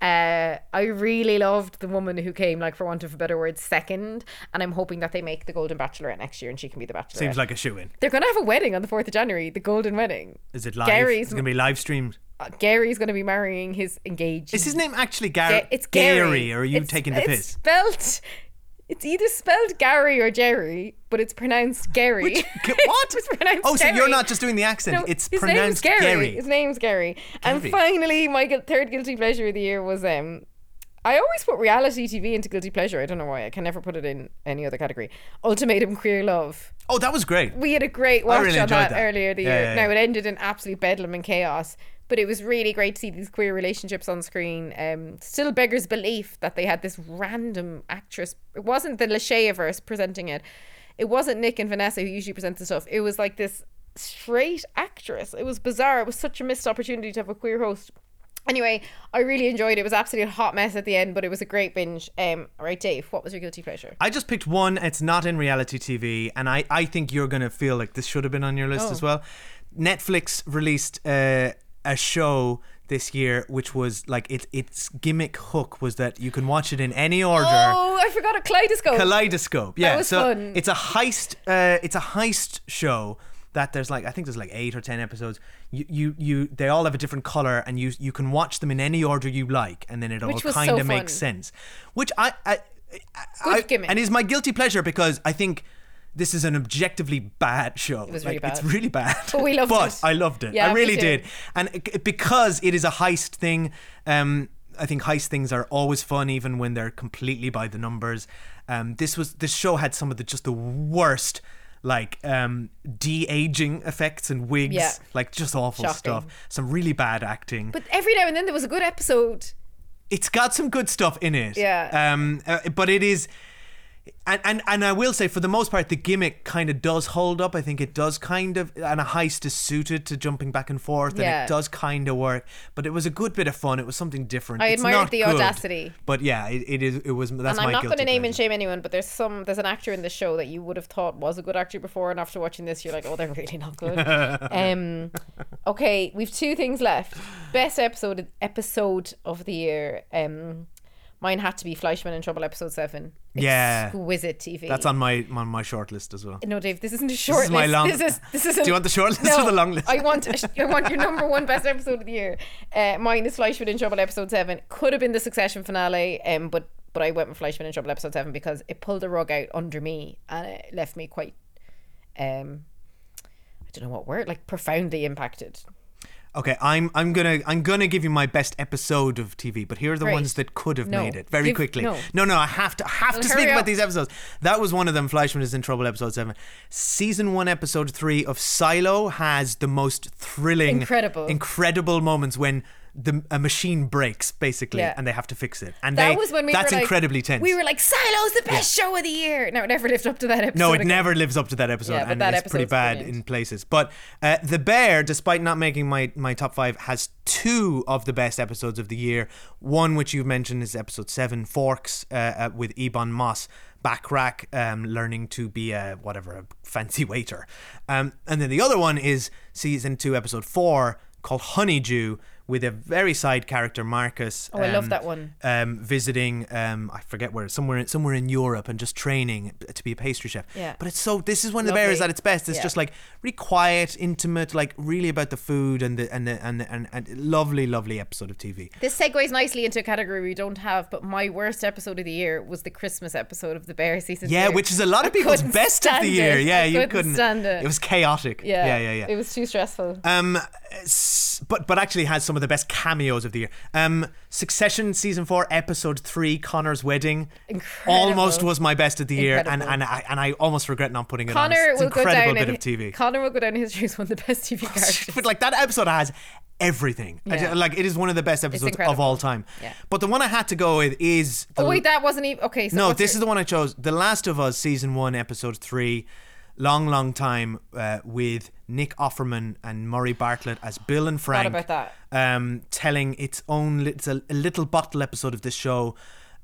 uh, I really loved the woman who came, like for want of a better word, second. And I'm hoping that they make the Golden Bachelorette next year, and she can be the Bachelorette. Seems like a shoe in. They're going to have a wedding on the fourth of January, the Golden Wedding. Is it live? Gary's- It's gonna be live streamed. Uh, Gary's going to be marrying his engaged. Is his name actually Gary? Ga- it's Gary. or are you It's- taking the it's piss? Spelt. It's either spelled Gary or Jerry, but it's pronounced Gary. Which- what? it's pronounced Oh, so you're not just doing the accent. No, it's his pronounced name's Gary. Gary. His name's Gary. And finally, my third guilty pleasure of the year was um. I always put reality TV into guilty pleasure. I don't know why. I can never put it in any other category. Ultimatum Queer Love. Oh, that was great. We had a great watch really on that, that. earlier the Yeah, year. yeah, Now it ended in absolute bedlam and chaos, but it was really great to see these queer relationships on screen. Um, still beggars belief that they had this random actress. It wasn't the Lachey-verse presenting it. It wasn't Nick and Vanessa who usually present the stuff. It was like this straight actress. It was bizarre. It was such a missed opportunity to have a queer host. Anyway, I really enjoyed it. It was absolutely a hot mess at the end, but it was a great binge. Um, all right, Dave, what was your guilty pleasure? I just picked one. It's not in reality TV, and I, I think you're going to feel like this should have been on your list Oh. as well. Netflix released uh, a show this year, which was like it, its gimmick hook was that you can watch it in any order. Oh, I forgot a kaleidoscope. Kaleidoscope. Yeah, was so fun. it's a heist. Uh, it's a heist show that there's like I think there's like eight or ten episodes. You you you they all have a different color, and you you can watch them in any order you like, and then it all kind so of makes sense. Which I, I, I, Good I- gimmick. and is my guilty pleasure because I think. This is an objectively bad show. It was really It's bad. really bad. But we loved it. but it. I loved it. Yeah, I really did. And it- because it is a heist thing, um, I think heist things are always fun, even when they're completely by the numbers. Um, this was this show had some of the just the worst like um de-aging effects and wigs Yeah. like just awful Shocking. stuff some really bad acting But every now and then there was a good episode. it's got some good stuff in it. Yeah. Um, uh, but it is, and, and and I will say for the most part the gimmick kind of does hold up. I think it does kind of, and a heist is suited to jumping back and forth, and it does kind of work. But it was a good bit of fun. It was something different. I It's admired not the good, audacity. But yeah, it, it is. It was. That's and I'm not going to name and shame anyone, but there's some there's an actor in the show that you would have thought was a good actor before, and after watching this, you're like, oh, they're really not good. um, okay, we've two things left. Best episode episode of the year. Um, mine had to be Fleishman in Trouble episode seven. Yeah. exquisite TV. That's on my on my short list as well. No, Dave, this isn't a short is my list. long- This is this is. Do you want the short list no, or the long list? I want I want your number one best episode of the year. Uh, mine is Fleishman in Trouble episode seven. Could have been the Succession finale, um, but but I went with Fleishman in Trouble episode seven because it pulled the rug out under me and it left me quite, um, I don't know what word, like profoundly impacted. Okay, I'm I'm gonna I'm gonna give you my best episode of TV, but here are the ones that could have No. made it very Give- quickly. no. no, no, I have to I have Well, to speak about these episodes. That was one of them. Fleishman is in trouble. Episode seven, season one, episode three of Silo has the most thrilling, Incredible. incredible moments when the a machine breaks basically, Yeah. and they have to fix it. And That they, was when we that's were like, incredibly tense. We were like, Silo's the best show of the year. No, it never lived up to that episode. No, it again. never lives up to that episode, Yeah, and that it's pretty bad brilliant. in places. But uh, the Bear, despite not making my my top five, has two of the best episodes of the year. One, which you've mentioned, is episode seven, Forks, uh, uh, with Ebon Moss. Bachrach, um, learning to be a whatever a fancy waiter, um, and then the other one is season two, episode four, called Honeydew, with a very side character, Marcus. Oh, I love um, that one. um, visiting um, I forget where somewhere somewhere in Europe and just training to be a pastry chef. Yeah. But it's so this is when the bear is at its best. It's Yeah. just like really quiet, intimate, like really about the food and the and the and, the, and and lovely, lovely episode of TV. This segues nicely into a category we don't have, but my worst episode of the year was the Christmas episode of the Bear season. Yeah, two. which is a lot of people's best of the year. it. Yeah, I you couldn't couldn't stand it. It was chaotic. yeah, yeah, yeah. yeah. It was too stressful. Um, but but actually has some of the best cameos of the year. Um, Succession season four, episode three, Connor's wedding, Incredible. almost was my best of the year, and Incredible. and I and I almost regret not putting it on. Connor It's an will go incredible down bit of TV. Connor will go down in history as one of the best TV characters. but like that episode has everything. Yeah. like it is one of the best episodes of all time. Yeah. But the one I had to go with is the oh wait, that wasn't even okay. So no, this your- is the one I chose. The Last of Us, season one, episode three. Long, long time uh, with Nick Offerman and Murray Bartlett as Bill and Frank. about that. Um, telling its own, it's a, a little bottle episode of this show,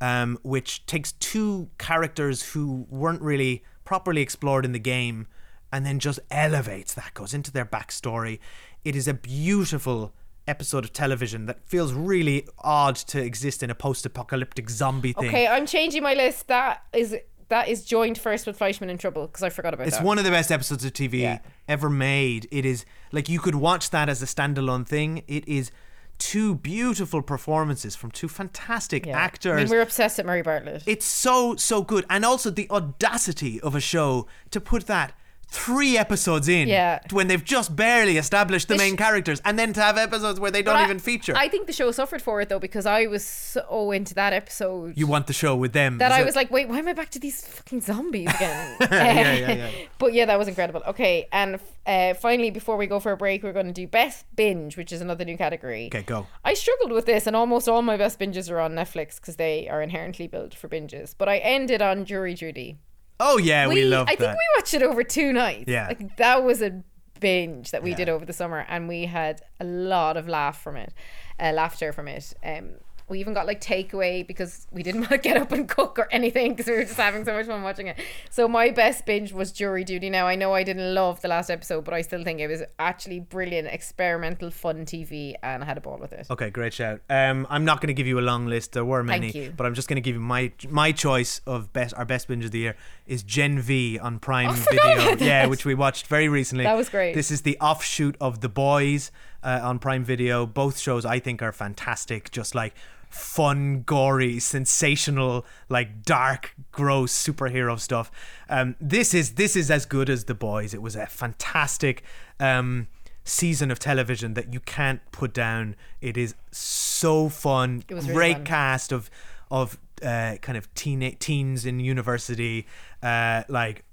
um, which takes two characters who weren't really properly explored in the game, and then just elevates that, goes into their backstory. It is a beautiful episode of television that feels really odd to exist in a post-apocalyptic zombie thing. Okay, I'm changing my list. That is that is joined first with Fleishman in Trouble because I forgot about It's that. It's one of the best episodes of TV Yeah. ever made. It is like you could watch that as a standalone thing. It is two beautiful performances from two fantastic Yeah. actors. I mean, we're obsessed with Murray Bartlett. It's so so good, and also the audacity of a show to put that three episodes in, Yeah. when they've just barely established the main characters, and then to have episodes where they don't I- even feature. I think the show suffered for it though because I was so into that episode. you want the show with them? that I it? was like, wait, why am I back to these fucking zombies again? yeah, yeah, yeah. But yeah, that was incredible. Okay, and uh, finally, before we go for a break, we're going to do best binge, which is another new category. Okay, go. I struggled with this, and almost all my best binges are on Netflix because they are inherently built for binges. But I ended on Jury Duty. Oh yeah, we, love I that. think we watched it over two nights. Yeah. like that was a binge that we Yeah. did over the summer, and we had a lot of laugh from it, uh, laughter from it. Um, we even got like takeaway because we didn't want to get up and cook or anything because we were just having so much fun watching it. So my best binge was Jury Duty. Now I know I didn't love the last episode, but I still think it was actually brilliant, experimental, fun TV, and I had a ball with it. Okay, great shout. Um, I'm not going to give you a long list. There were many, but I'm just going to give you my my choice of best our best binge of the year is Gen V on Prime Oh, Video. Yeah, which we watched very recently. That was great. This is the offshoot of The Boys uh, on Prime Video. Both shows I think are fantastic. Just like fun, gory, sensational, like dark, gross superhero stuff. Um, this is this is as good as The Boys. It was a fantastic. Um, season of television that you can't put down it is so fun It was really great fun. cast of of uh, kind of teen teens in university uh, like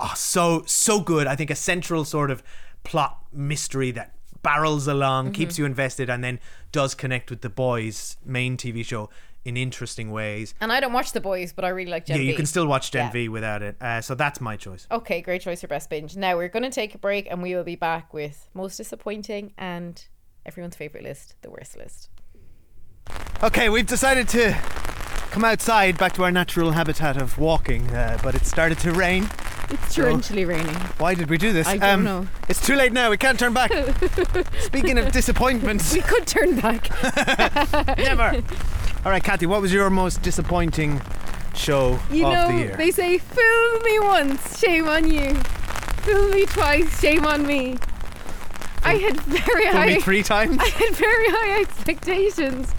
oh, so so good i think a central sort of plot mystery that barrels along Mm-hmm. keeps you invested and then does connect with the boys main tv show in interesting ways And I don't watch The Boys, but I really like Gen yeah you V. can still watch gen Yeah. v without it uh, so that's my choice Okay, great choice for best binge. Now we're going to take a break and we will be back with most disappointing and everyone's favorite list, the worst list. Okay, we've decided to come outside back to our natural habitat of walking, uh, but it started to rain. It's So- torrentially raining. Why did we do this? Um, I don't know. It's too late now. We can't turn back. Speaking of disappointments, We could turn back. never. All right, Kathy, what was your most disappointing show You of know, the year? they say, fool me once, shame on you. Fool me twice, shame on me. I had very Told high me three times. I had very high expectations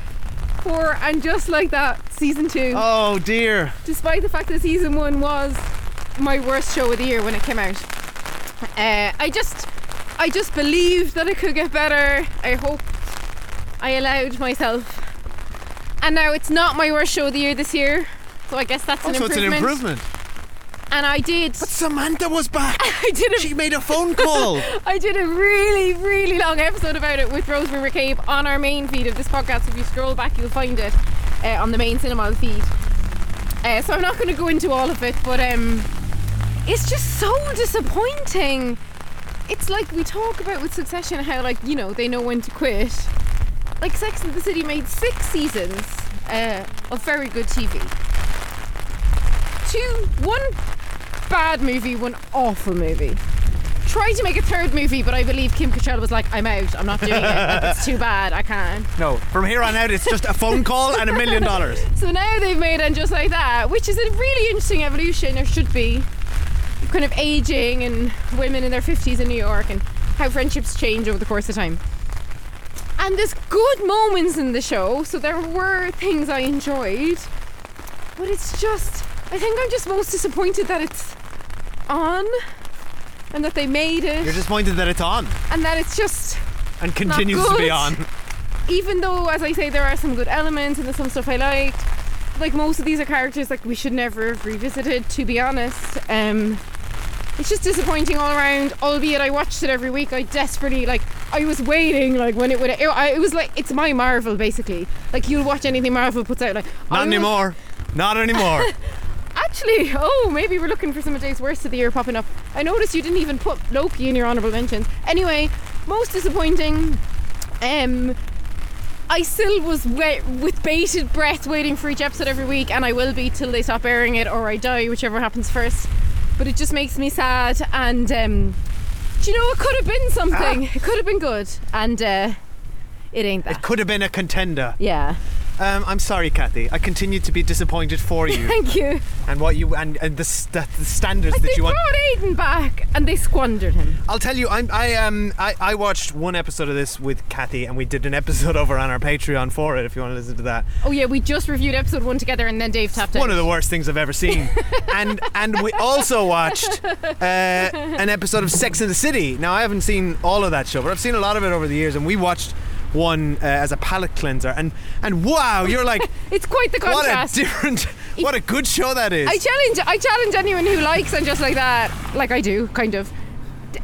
and just like that, season two. Oh dear. Despite the fact that season one was my worst show of the year when it came out. Uh, I just I just believed that it could get better. I hoped I allowed myself. And now it's not my worst show of the year this year. So I guess that's Oh, an so it's improvement. an improvement. And I did But Samantha was back. I did a She made a phone call. I did a really, really long episode about it with Rosemary McCabe on our main feed of this podcast. If you scroll back, you'll find it uh, on the main Cinemile feed. Uh, so I'm not going to go into all of it, but um, it's just so disappointing. It's like we talk about with Succession how, like, you know, they know when to quit. Like, Sex and the City made six seasons uh, of very good TV. Two, one bad movie, one awful movie tried to make a third movie, but I believe Kim Cattrall was like, I'm out. I'm not doing it. Like, it's too bad. I can't. no, from here on out, it's just a phone call and a million dollars. So now they've made And Just Like That, which is a really interesting evolution, There should be. Kind of aging and women in their 50s in New York and how friendships change over the course of time. And there's good moments in the show, so there were things I enjoyed. But it's just, I think I'm just most disappointed that it's on and that they made it You're disappointed that it's on and that it's just and continues to be good. on. even though as I say there are some good elements and there's some stuff I liked like most of these are characters like we should never have revisited to be honest um it's just disappointing all around albeit I watched it every week I desperately like I was waiting like when it would it, I- it was like it's my Marvel basically like you'll watch anything Marvel puts out like Not will- anymore. Not anymore. Actually, oh, maybe we're looking for some of Dave's worst of the year popping up. I noticed you didn't even put Loki in your honourable mentions. Anyway, most disappointing. Um, I still was wait, with bated breath waiting for each episode every week, and I will be till they stop airing it or I die, whichever happens first. But it just makes me sad, and um, do you know, it could have been something. It could have been good, and uh, it ain't that. it could have been a contender. Yeah. Um, I'm sorry, Kathy. I continue to be disappointed for you Thank you. and what you and, and the, st- the standards Like that you want. they brought. Aiden back and they squandered him. I'll tell you, I'm, I um I, I watched one episode of this with Kathy, and we did an episode over on our Patreon for it. If you want to listen to that, Oh yeah, we just reviewed episode one together and then Dave tapped out. one of the worst things I've ever seen. and and we also watched uh, an episode of Sex in the City. Now I haven't seen all of that show, but I've seen a lot of it over the years, and we watched one uh, as a palate cleanser. And and wow, you're like, It's quite the contrast. what a different, what a good show that is. I challenge I challenge anyone who likes and just like that, like I do, kind of,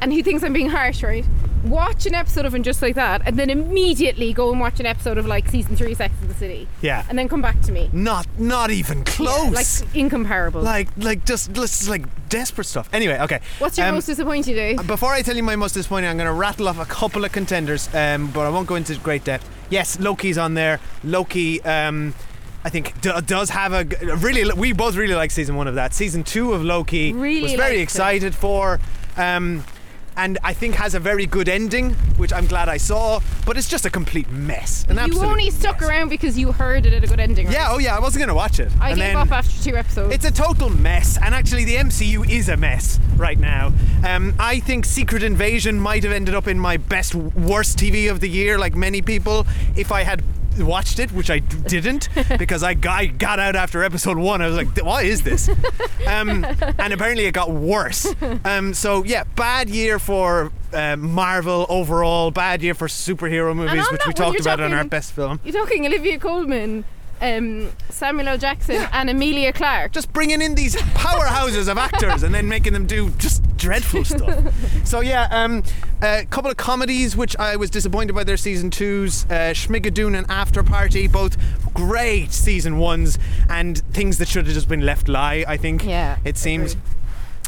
and he thinks I'm being harsh, right? Watch an episode of and just like that, and then immediately go and watch an episode of like season three, Sex in the City. Yeah. and then come back to me. not not even close. Like incomparable. like like just just like desperate stuff. Anyway, okay. What's your Um, most disappointing day? Before I tell you my most disappointing, I'm going to rattle off a couple of contenders, um, but I won't go into great depth. Yes, Loki's on there. Loki, um, I think, d- does have a really. We both really like season one of that. Season two of Loki Really was very liked it. excited for. Um, and I think has a very good ending, which I'm glad I saw. But it's just a complete mess. An you only stuck mess. around because you heard it had a good ending. Right? Yeah, oh yeah, I wasn't going to watch it. I and gave up after two episodes. it's a total mess, and actually, the MCU is a mess right now. Um, I think Secret Invasion might have ended up in my best, worst TV of the year, like many people, if I had watched it, which I didn't, because I got, I got out after episode one. I was like, what is this? Um, and apparently, it got worse. Um, so, yeah, bad year for uh, Marvel overall, bad year for superhero movies, which we talked about on our best film. You're talking Olivia Colman, um, Samuel L. Jackson, and Emilia Clarke. just bringing in these powerhouses of actors and then making them do just dreadful stuff. So yeah, um, a couple of comedies which I was disappointed by their season twos, uh, Schmigadoon and After Party, both great season ones and things that should have just been left lie. I think. Yeah, it seems.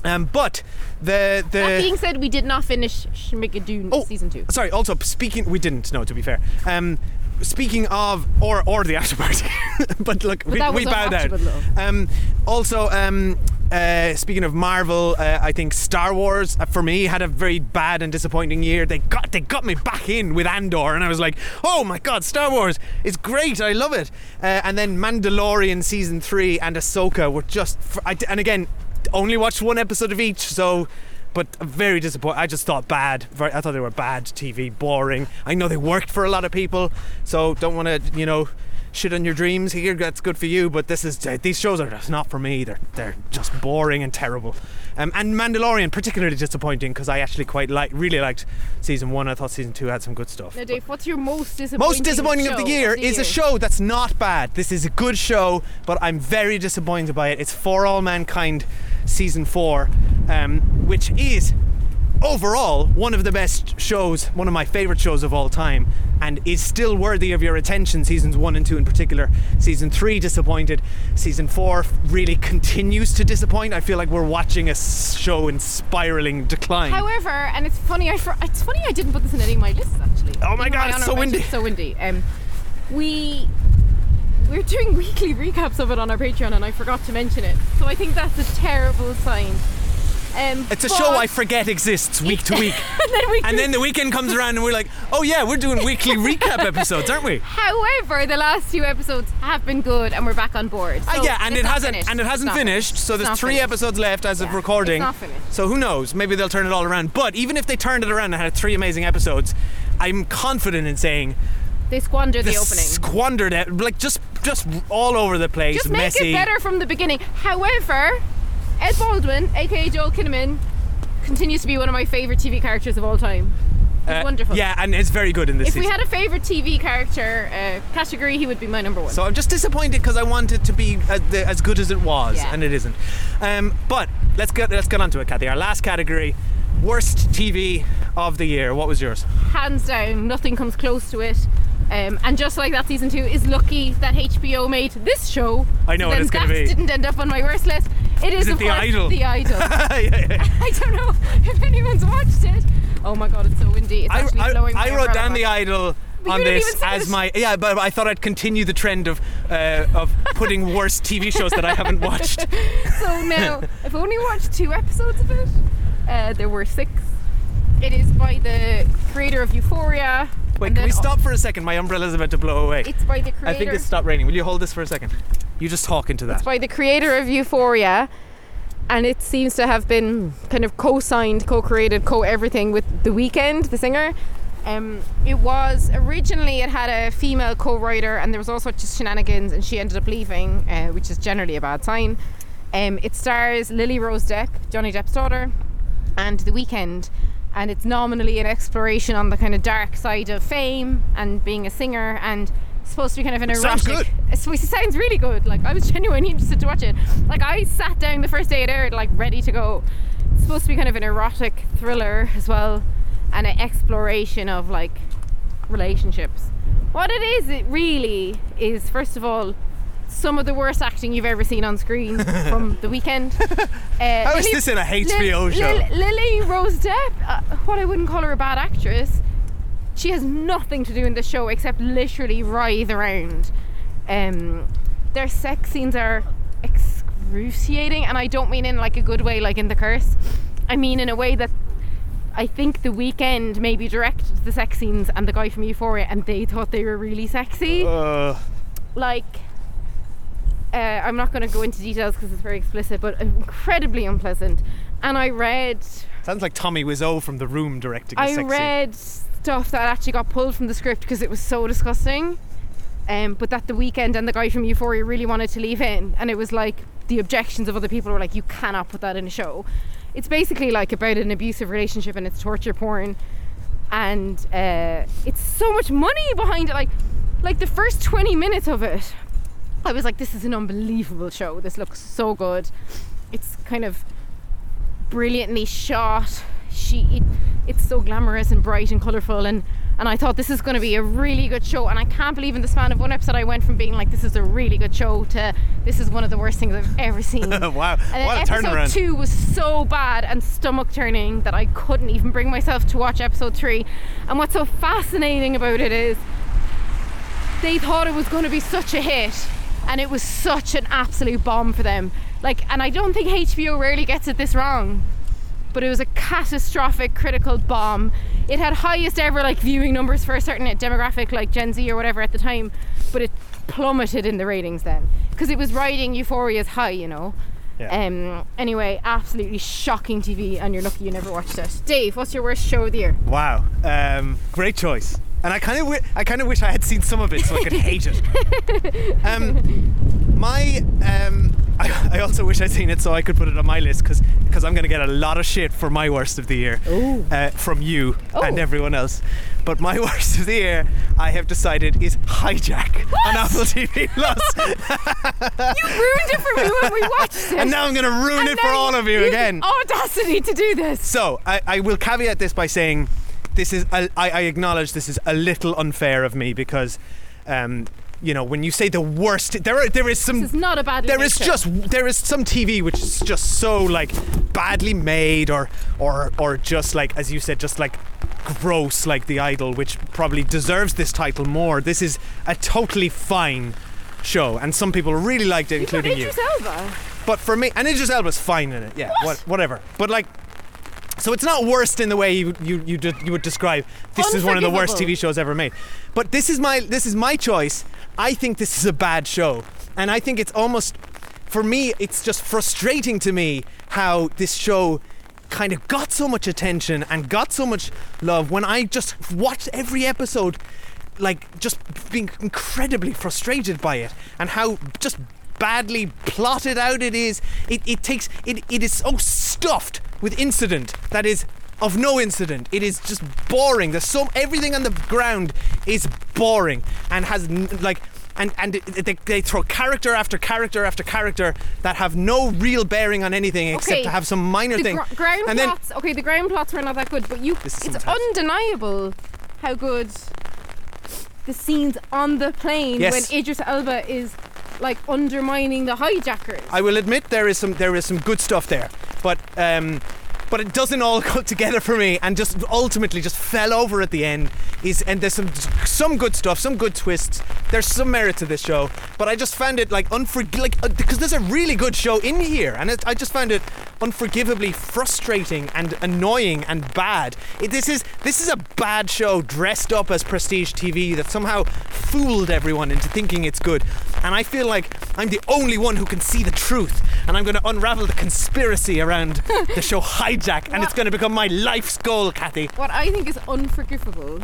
Um, but the the that being said, we did not finish Schmigadoon Oh, season two. Sorry. Also, speaking, we didn't. No, to be fair. Um, speaking of, or or the after party, but look, we, that we bowed out. Um, also, um, uh, speaking of Marvel, uh, I think Star Wars uh, for me had a very bad and disappointing year. They got they got me back in with Andor, and I was like, oh my god, Star Wars is great. I love it. Uh, and then Mandalorian season three and Ahsoka were just, I and again, only watched one episode of each, so but very disappointed. I just thought bad. Very, I thought they were bad TV, boring. I know they worked for a lot of people, so don't want to, you know, shit on your dreams here. That's good for you, but this is these shows are just not for me. They're they're just boring and terrible. Um, and Mandalorian particularly disappointing because I actually quite like, really liked season one. I thought season two had some good stuff. Now, Dave, what's your most disappointing? Most disappointing of the year is a show that's not bad. This is a good show, but I'm very disappointed by it. It's For All Mankind season four, um, which is overall one of the best shows, one of my favorite shows of all time, and is still worthy of your attention. Seasons one and two in particular. Season three disappointed. Season four really continues to disappoint. I feel like we're watching a show in spiraling decline. However, and it's funny, I it's funny I didn't put this in any of my lists actually. Oh my God, it's so windy. mentions, So windy. Um, we we're doing weekly recaps of it on our Patreon, and I forgot to mention it. So I think that's a terrible sign. Um, it's a show I forget exists week to week. and then we And then the weekend comes around and we're like, oh yeah, we're doing weekly recap episodes, aren't we? However, the last two episodes have been good, and we're back on board. Ah, So yeah, and it hasn't finished. and it hasn't finished. So there's three finished. episodes left as of recording. it's not finished. So who knows? Maybe they'll turn it all around. But even if they turned it around and had three amazing episodes, I'm confident in saying They squandered the, they opening. squandered it, like just just all over the place, Just make messy. it better from the beginning. However, Ed Baldwin, aka Joel Kinnaman, continues to be one of my favourite TV characters of all time. Uh, wonderful. Yeah, and it's very good in this If we had a favourite TV character uh, category, he would be my number one. So I'm just disappointed because I want it to be as, as good as it was, Yeah. and it isn't. Um, but let's get let's get on to it, Kathy. Our last category, worst TV of the year. What was yours? Hands down, nothing comes close to it. Um, and just like that, season two is lucky that HBO made this show. I know so what it's gonna that be. didn't end up on my worst list. It is, Is it of The course, Idol? The Idol. Yeah, yeah. I don't know if anyone's watched it. Oh my god, it's so windy. It's I, actually I, blowing my I wrote down the idol on this as my yeah, but I thought I'd continue the trend of uh, of putting worst TV shows that I haven't watched. So now, I've only watched two episodes of it. Uh, there were six. It is by the creator of Euphoria, Wait, can we stop for a second? My umbrella's about to blow away. It's by the creator. I think it's stopped raining. Will you hold this for a second? You just talk into that. It's by the creator of Euphoria, and it seems to have been kind of co-signed, co-created, co-everything with The Weeknd, the singer. Um, it was originally it had a female co-writer, and there was all sorts of shenanigans, and she ended up leaving, uh, which is generally a bad sign. Um, it stars Lily Rose Depp, Johnny Depp's daughter, and The Weeknd, and it's nominally an exploration on the kind of dark side of fame and being a singer, and supposed to be kind of an Sounds erotic. good. It's It sounds really good. Like I was genuinely interested to watch it. Like I sat down the first day it aired, like ready to go. It's supposed to be kind of an erotic thriller as well, and an exploration of like relationships. What it is, it really is. First of all, some of the worst acting you've ever seen on screen from the Weeknd. Uh, How is Lily- this in a HBO show? Lil- Lily Rose Depp, uh, what I wouldn't call her a bad actress, she has nothing to do in the show except literally writhe around. Um, their sex scenes are excruciating, and I don't mean in like a good way, like in The Curse. I mean in a way that I think The Weeknd maybe directed the sex scenes and the guy from Euphoria, and they thought they were really sexy Uh, like uh, I'm not going to go into details because it's very explicit, but incredibly unpleasant. And I read, sounds like Tommy Wiseau from The Room directing a I read stuff that actually got pulled from the script because it was so disgusting. Um, but that the Weeknd and the guy from Euphoria really wanted to leave in, and it was like the objections of other people were like, you cannot put that in a show. It's basically like about an abusive relationship and it's torture porn, and uh, it's so much money behind it. Like, like the first twenty minutes of it, I was like, this is an unbelievable show. This looks so good. It's kind of brilliantly shot. She, it, it's so glamorous and bright and colourful, and and I thought this is going to be a really good show. And I can't believe in the span of one episode, I went from being like, this is a really good show to this is one of the worst things I've ever seen. wow, And what a episode turnaround. two was so bad and stomach turning that I couldn't even bring myself to watch episode three. And what's so fascinating about it is they thought it was going to be such a hit and it was such an absolute bomb for them. Like, and I don't think HBO rarely gets it this wrong, but it was a catastrophic critical bomb. It had highest ever like viewing numbers for a certain demographic like Gen Z or whatever at the time, but it plummeted in the ratings then because it was riding Euphoria's high, you know. Yeah. Um. Anyway, absolutely shocking TV, and you're lucky you never watched it. Dave, what's your worst show of the year? Wow, um, great choice. And I kind of, wi- I kind of wish I had seen some of it so I could hate it. Um, my, um, I, I also wish I'd seen it so I could put it on my list because because I'm going to get a lot of shit for my worst of the year uh, from you and Oh. everyone else. But my worst of the year, I have decided, is Hijack on Apple TV Plus. You ruined it for me when we watched it. and now I'm going to ruin And it for all of you again. Audacity to do this. So I, I will caveat this by saying this is a, I, I acknowledge this is a little unfair of me because um, you know when you say the worst there are there is some This is not a badly there is just there is some TV which is just so like badly made or or or just like as you said just like gross like the idol which probably deserves this title more this is a totally fine show and some people really liked it You including you Elba. but for me, and Idris Elba's fine in it. Yeah, what? whatever. But like, so it's not worst in the way you you you, de- you would describe. This is one of the worst TV shows ever made. But this is my this is my choice. I think this is a bad show, and I think it's almost for me. It's just frustrating to me how this show kind of got so much attention and got so much love when I just watched every episode like just being incredibly frustrated by it and how just badly plotted out it is it, it takes it, it is so stuffed with incident that is of no incident it is just boring there's so everything on the ground is boring and has n- like and and they, they throw character after character after character that have no real bearing on anything except Okay, to have some minor The thing gr- ground and then plots. okay, the ground plots were not that good, but you. It's undeniable how good the scenes on the plane Yes. when Idris Elba is like undermining the hijackers. I will admit there is some there is some good stuff there, but um, but it doesn't all go together for me, and just ultimately just fell over at the end. Is and there's some some good stuff, some good twists. There's some merit to this show, but I just found it like unfor like uh, because there's a really good show in here, and it, I just found it unforgivably frustrating and annoying and bad. It, this is this is a bad show dressed up as prestige TV that somehow fooled everyone into thinking it's good. And I feel like I'm the only one who can see the truth, and I'm going to unravel the conspiracy around the show Hijack, and it's going to become my life's goal, Kathy. What I think is unforgivable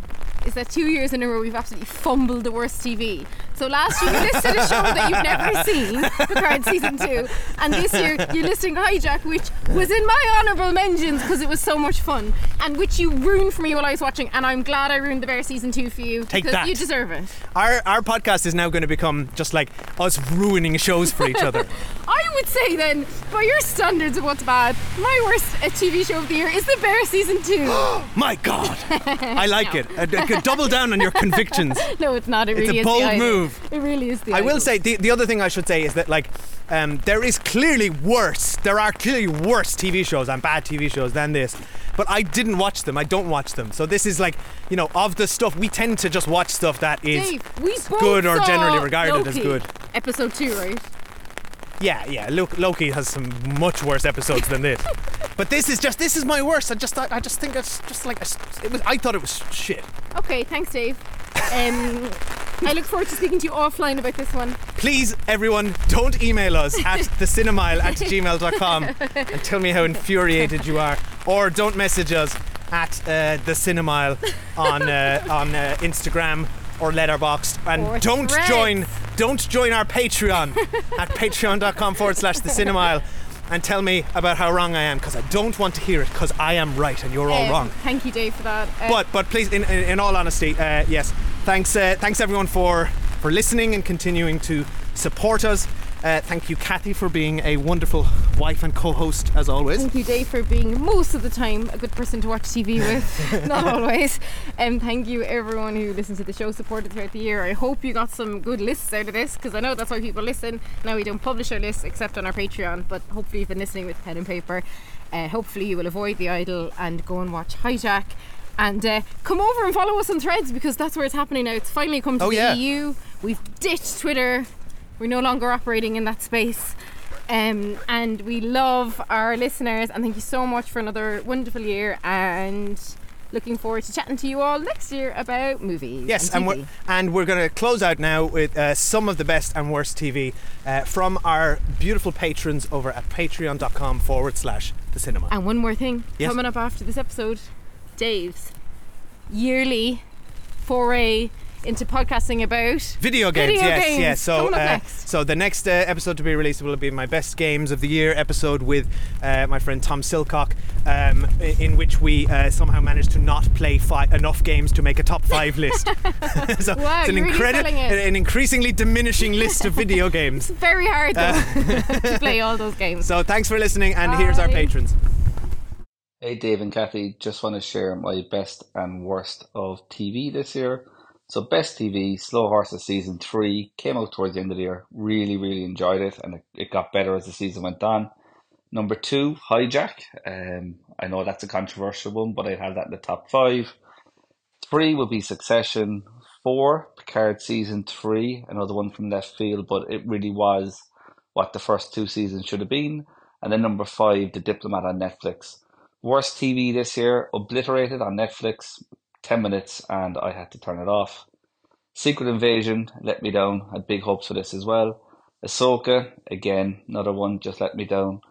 is that two years in a row we've absolutely fumbled the worst TV. So last year you listed a show that you've never seen, Picard season two, and this year you're listing Hijack, which was in my honourable mentions because it was so much fun, and which you ruined for me while I was watching. And I'm glad I ruined the Bear season two for you Take because that. you deserve it. Our our podcast is now going to become just like us ruining shows for each other. I would say then, by your standards of what's bad, my worst uh, TV show of the year is The Bear season two. My God, I like it. Uh, uh, double down on your convictions. no, it's not. It It's really a is bold idol. Move. It really is the. I will say the, the other thing I should say is that like um, there is clearly worse. There are clearly worse TV shows and bad TV shows than this. But I didn't watch them. I don't watch them. So this is like you know of the stuff we tend to just watch stuff that is Dave, good or generally regarded as good. Episode two, right? yeah yeah. Look, Loki has some much worse episodes than this. But this is just this is my worst. I just I, I just think it's just like a it was. I thought it was shit. Okay, thanks, Dave. Um, I look forward to speaking to you offline about this one. Please, everyone, don't email us at thecinemile at gmail.com and tell me how infuriated you are. Or don't message us at uh, the Cinemile on, uh, on uh, Instagram or Letterboxd. And Or don't Threads. join don't join our Patreon at patreon.com forward slash the Cinemile and tell me about how wrong I am because I don't want to hear it because I am right and you're all Um, wrong. Thank you, Dave, for that. Uh, But but please, in, in, in all honesty, uh, yes, thanks uh, thanks everyone for for listening and continuing to support us. Uh, thank you, Kathy, for being a wonderful wife and co-host as always. Thank you, Dave, for being most of the time a good person to watch TV with. Not always. And thank you, everyone who listens to the show, supported throughout the year. I hope you got some good lists out of this because I know that's why people listen. Now we don't publish our lists except on our Patreon, but hopefully you've been listening with pen and paper. Uh, hopefully you will avoid the idol and go and watch Hijack. And uh, come over and follow us on Threads because that's where it's happening now. It's finally come to Oh, the yeah. EU. We've ditched Twitter. We're no longer operating in that space. Um, and we love our listeners and thank you so much for another wonderful year and looking forward to chatting to you all next year about movies. Yes, and and we're and we're going to close out now with uh, some of the best and worst TV uh, from our beautiful patrons over at patreon.com forward slash the Cinemile. And one more thing Yes. coming up after this episode Dave's yearly foray into podcasting about Video games, Video yes, games, yes. So, uh, so the next uh, episode to be released will be my best games of the year episode with uh, my friend Tom Silcock, um, in which we uh, somehow managed to not play fi- enough games to make a top five list. so Wow, it's an, you're really incredi- selling it. an increasingly diminishing list of video games. very hard though to play all those games. So thanks for listening, and here's our patrons. Hey Dave and Kathy, just want to share my best and worst of TV this year. So best TV, Slow Horses season three came out towards the end of the year. Really, really enjoyed it, and it, it got better as the season went on. Number two, Hijack. Um, I know that's a controversial one, but I'd have that in the top five. Three would be Succession. Four, Picard season three, another one from left field, but it really was what the first two seasons should have been. And then number five, The Diplomat on Netflix. Worst TV this year, Obliterated on Netflix, 10 minutes, and I had to turn it off. Secret Invasion let me down. I had big hopes for this as well. Ahsoka, again, another one just let me down.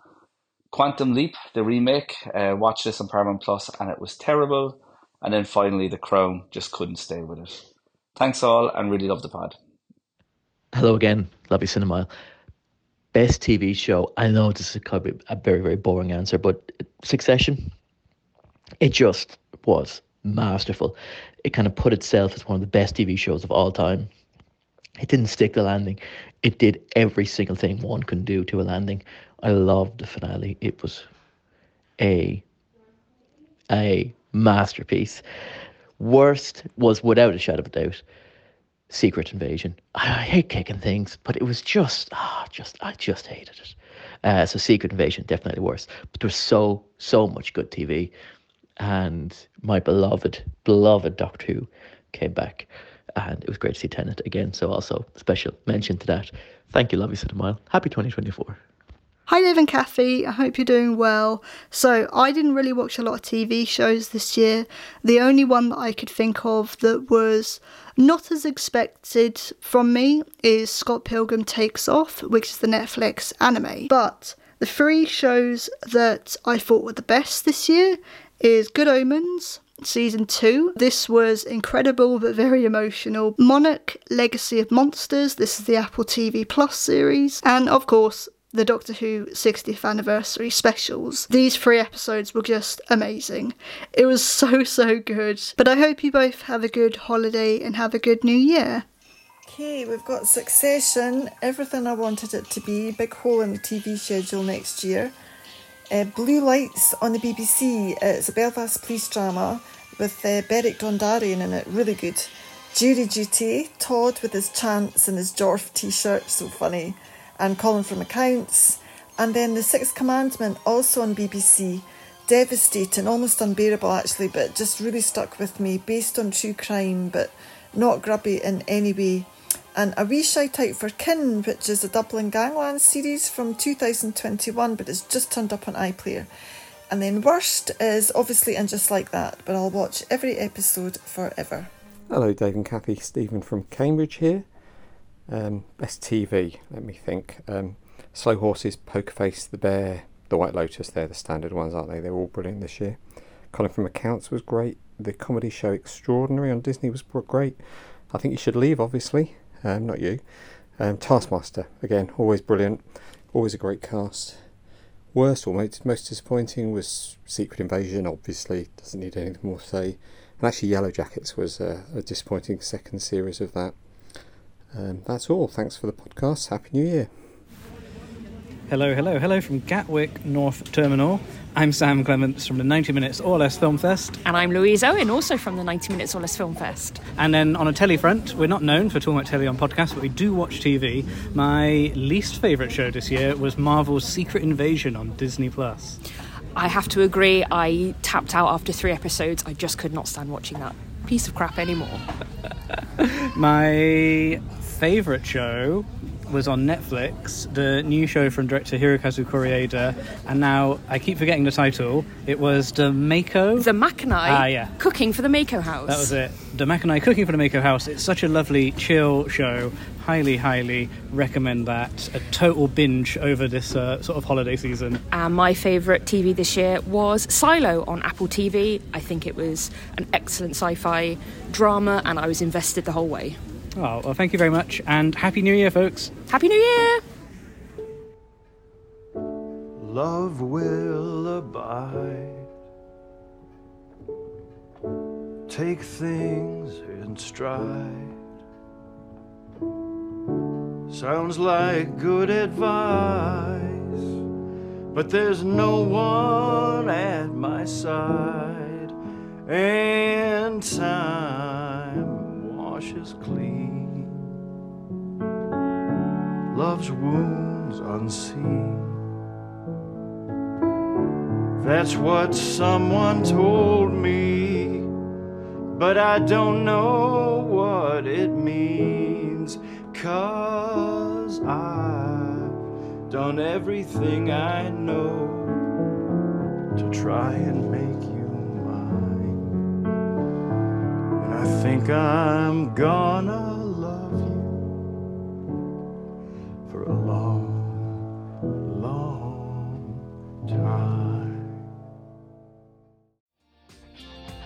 Quantum Leap, the remake, uh, watched this on Paramount Plus, and it was terrible. And then finally, The Crown, just couldn't stay with it. Thanks all, and really love the pod. Hello again, lovely cinema. Best TV show. I know this is a very, very boring answer, but Succession. It just was masterful. It kind of put itself as one of the best TV shows of all time. It didn't stick the landing. It did every single thing one can do to a landing. I loved the finale. It was a a masterpiece. Worst was without a shadow of a doubt Secret Invasion. I, I hate kicking things, but it was just, ah, just I just hated it. Uh, so Secret Invasion definitely worse. But there's so so much good TV, and my beloved beloved Doctor Who came back, and it was great to see Tennant again. So also special mention to that. Thank you, lovely Cinema. Happy 2024. Hi, Dave and Kathy. I hope you're doing well. So, I didn't really watch a lot of TV shows this year. The only one that I could think of that was not as expected from me is Scott Pilgrim Takes Off, which is the Netflix anime. But the three shows that I thought were the best this year is Good Omens, season two. This was incredible but very emotional. Monarch Legacy of Monsters, this is the Apple TV Plus series, and of course, the Doctor Who 60th anniversary specials. These three episodes were just amazing. It was so, so good. But I hope you both have a good holiday and have a good new year. Okay, we've got Succession, everything I wanted it to be, big hole in the TV schedule next year. Uh, Blue Lights on the BBC, it's a Belfast police drama with uh, Beric Dondarrion in it, really good. Jury Duty, Todd with his chants and his Jorf t shirt, so funny and Colin from Accounts. And then The Sixth Commandment, also on BBC. Devastating, almost unbearable actually, but just really stuck with me, based on true crime, but not grubby in any way. And a wee shout out for Kin, which is a Dublin Gangland series from 2021, but it's just turned up on iPlayer. And then Worst is obviously and just like that, but I'll watch every episode forever. Hello, Dave and Kathy. Stephen from Cambridge here. Um, best TV, let me think. Um, Slow Horses, Poker Face, The Bear, The White Lotus, they're the standard ones, aren't they? They're all brilliant this year. Colin from Accounts was great. The comedy show Extraordinary on Disney was great. I think you should leave, obviously. Um, not you. Um, Taskmaster, again, always brilliant. Always a great cast. Worst or most, most disappointing was Secret Invasion, obviously. Doesn't need anything more to say. And actually, Yellowjackets was a, a disappointing second series of that. Um, that's all. Thanks for the podcast. Happy New Year. Hello, hello, hello from Gatwick North Terminal. I'm Sam Clements from the 90 Minutes or Less Film Fest. And I'm Louise Owen, also from the 90 Minutes or Less Film Fest. And then on a telly front, we're not known for talking about telly on podcasts, but we do watch TV. My least favourite show this year was Marvel's Secret Invasion on Disney Plus. I have to agree, I tapped out after three episodes. I just could not stand watching that piece of crap anymore. My favourite show was on Netflix, the new show from director Hirokazu Koreeda, and now I keep forgetting the title. It was the Maiko. The Makanai. Ah, yeah. Cooking for the Maiko House. That was it. The Makanai Cooking for the Maiko House. It's such a lovely, chill show. Highly, highly recommend that. A total binge over this uh, sort of holiday season. And my favourite TV this year was Silo on Apple TV. I think it was an excellent sci fi drama, and I was invested the whole way. Oh, well, thank you very much, and Happy New Year, folks. Happy New Year! Love will abide. Take things in stride. Sounds like good advice, but there's no one at my side, and time washes clean love's wounds unseen. That's what someone told me, but I don't know what it means. Cause I've done everything I know to try and make I think I'm gonna love you for a long, long time.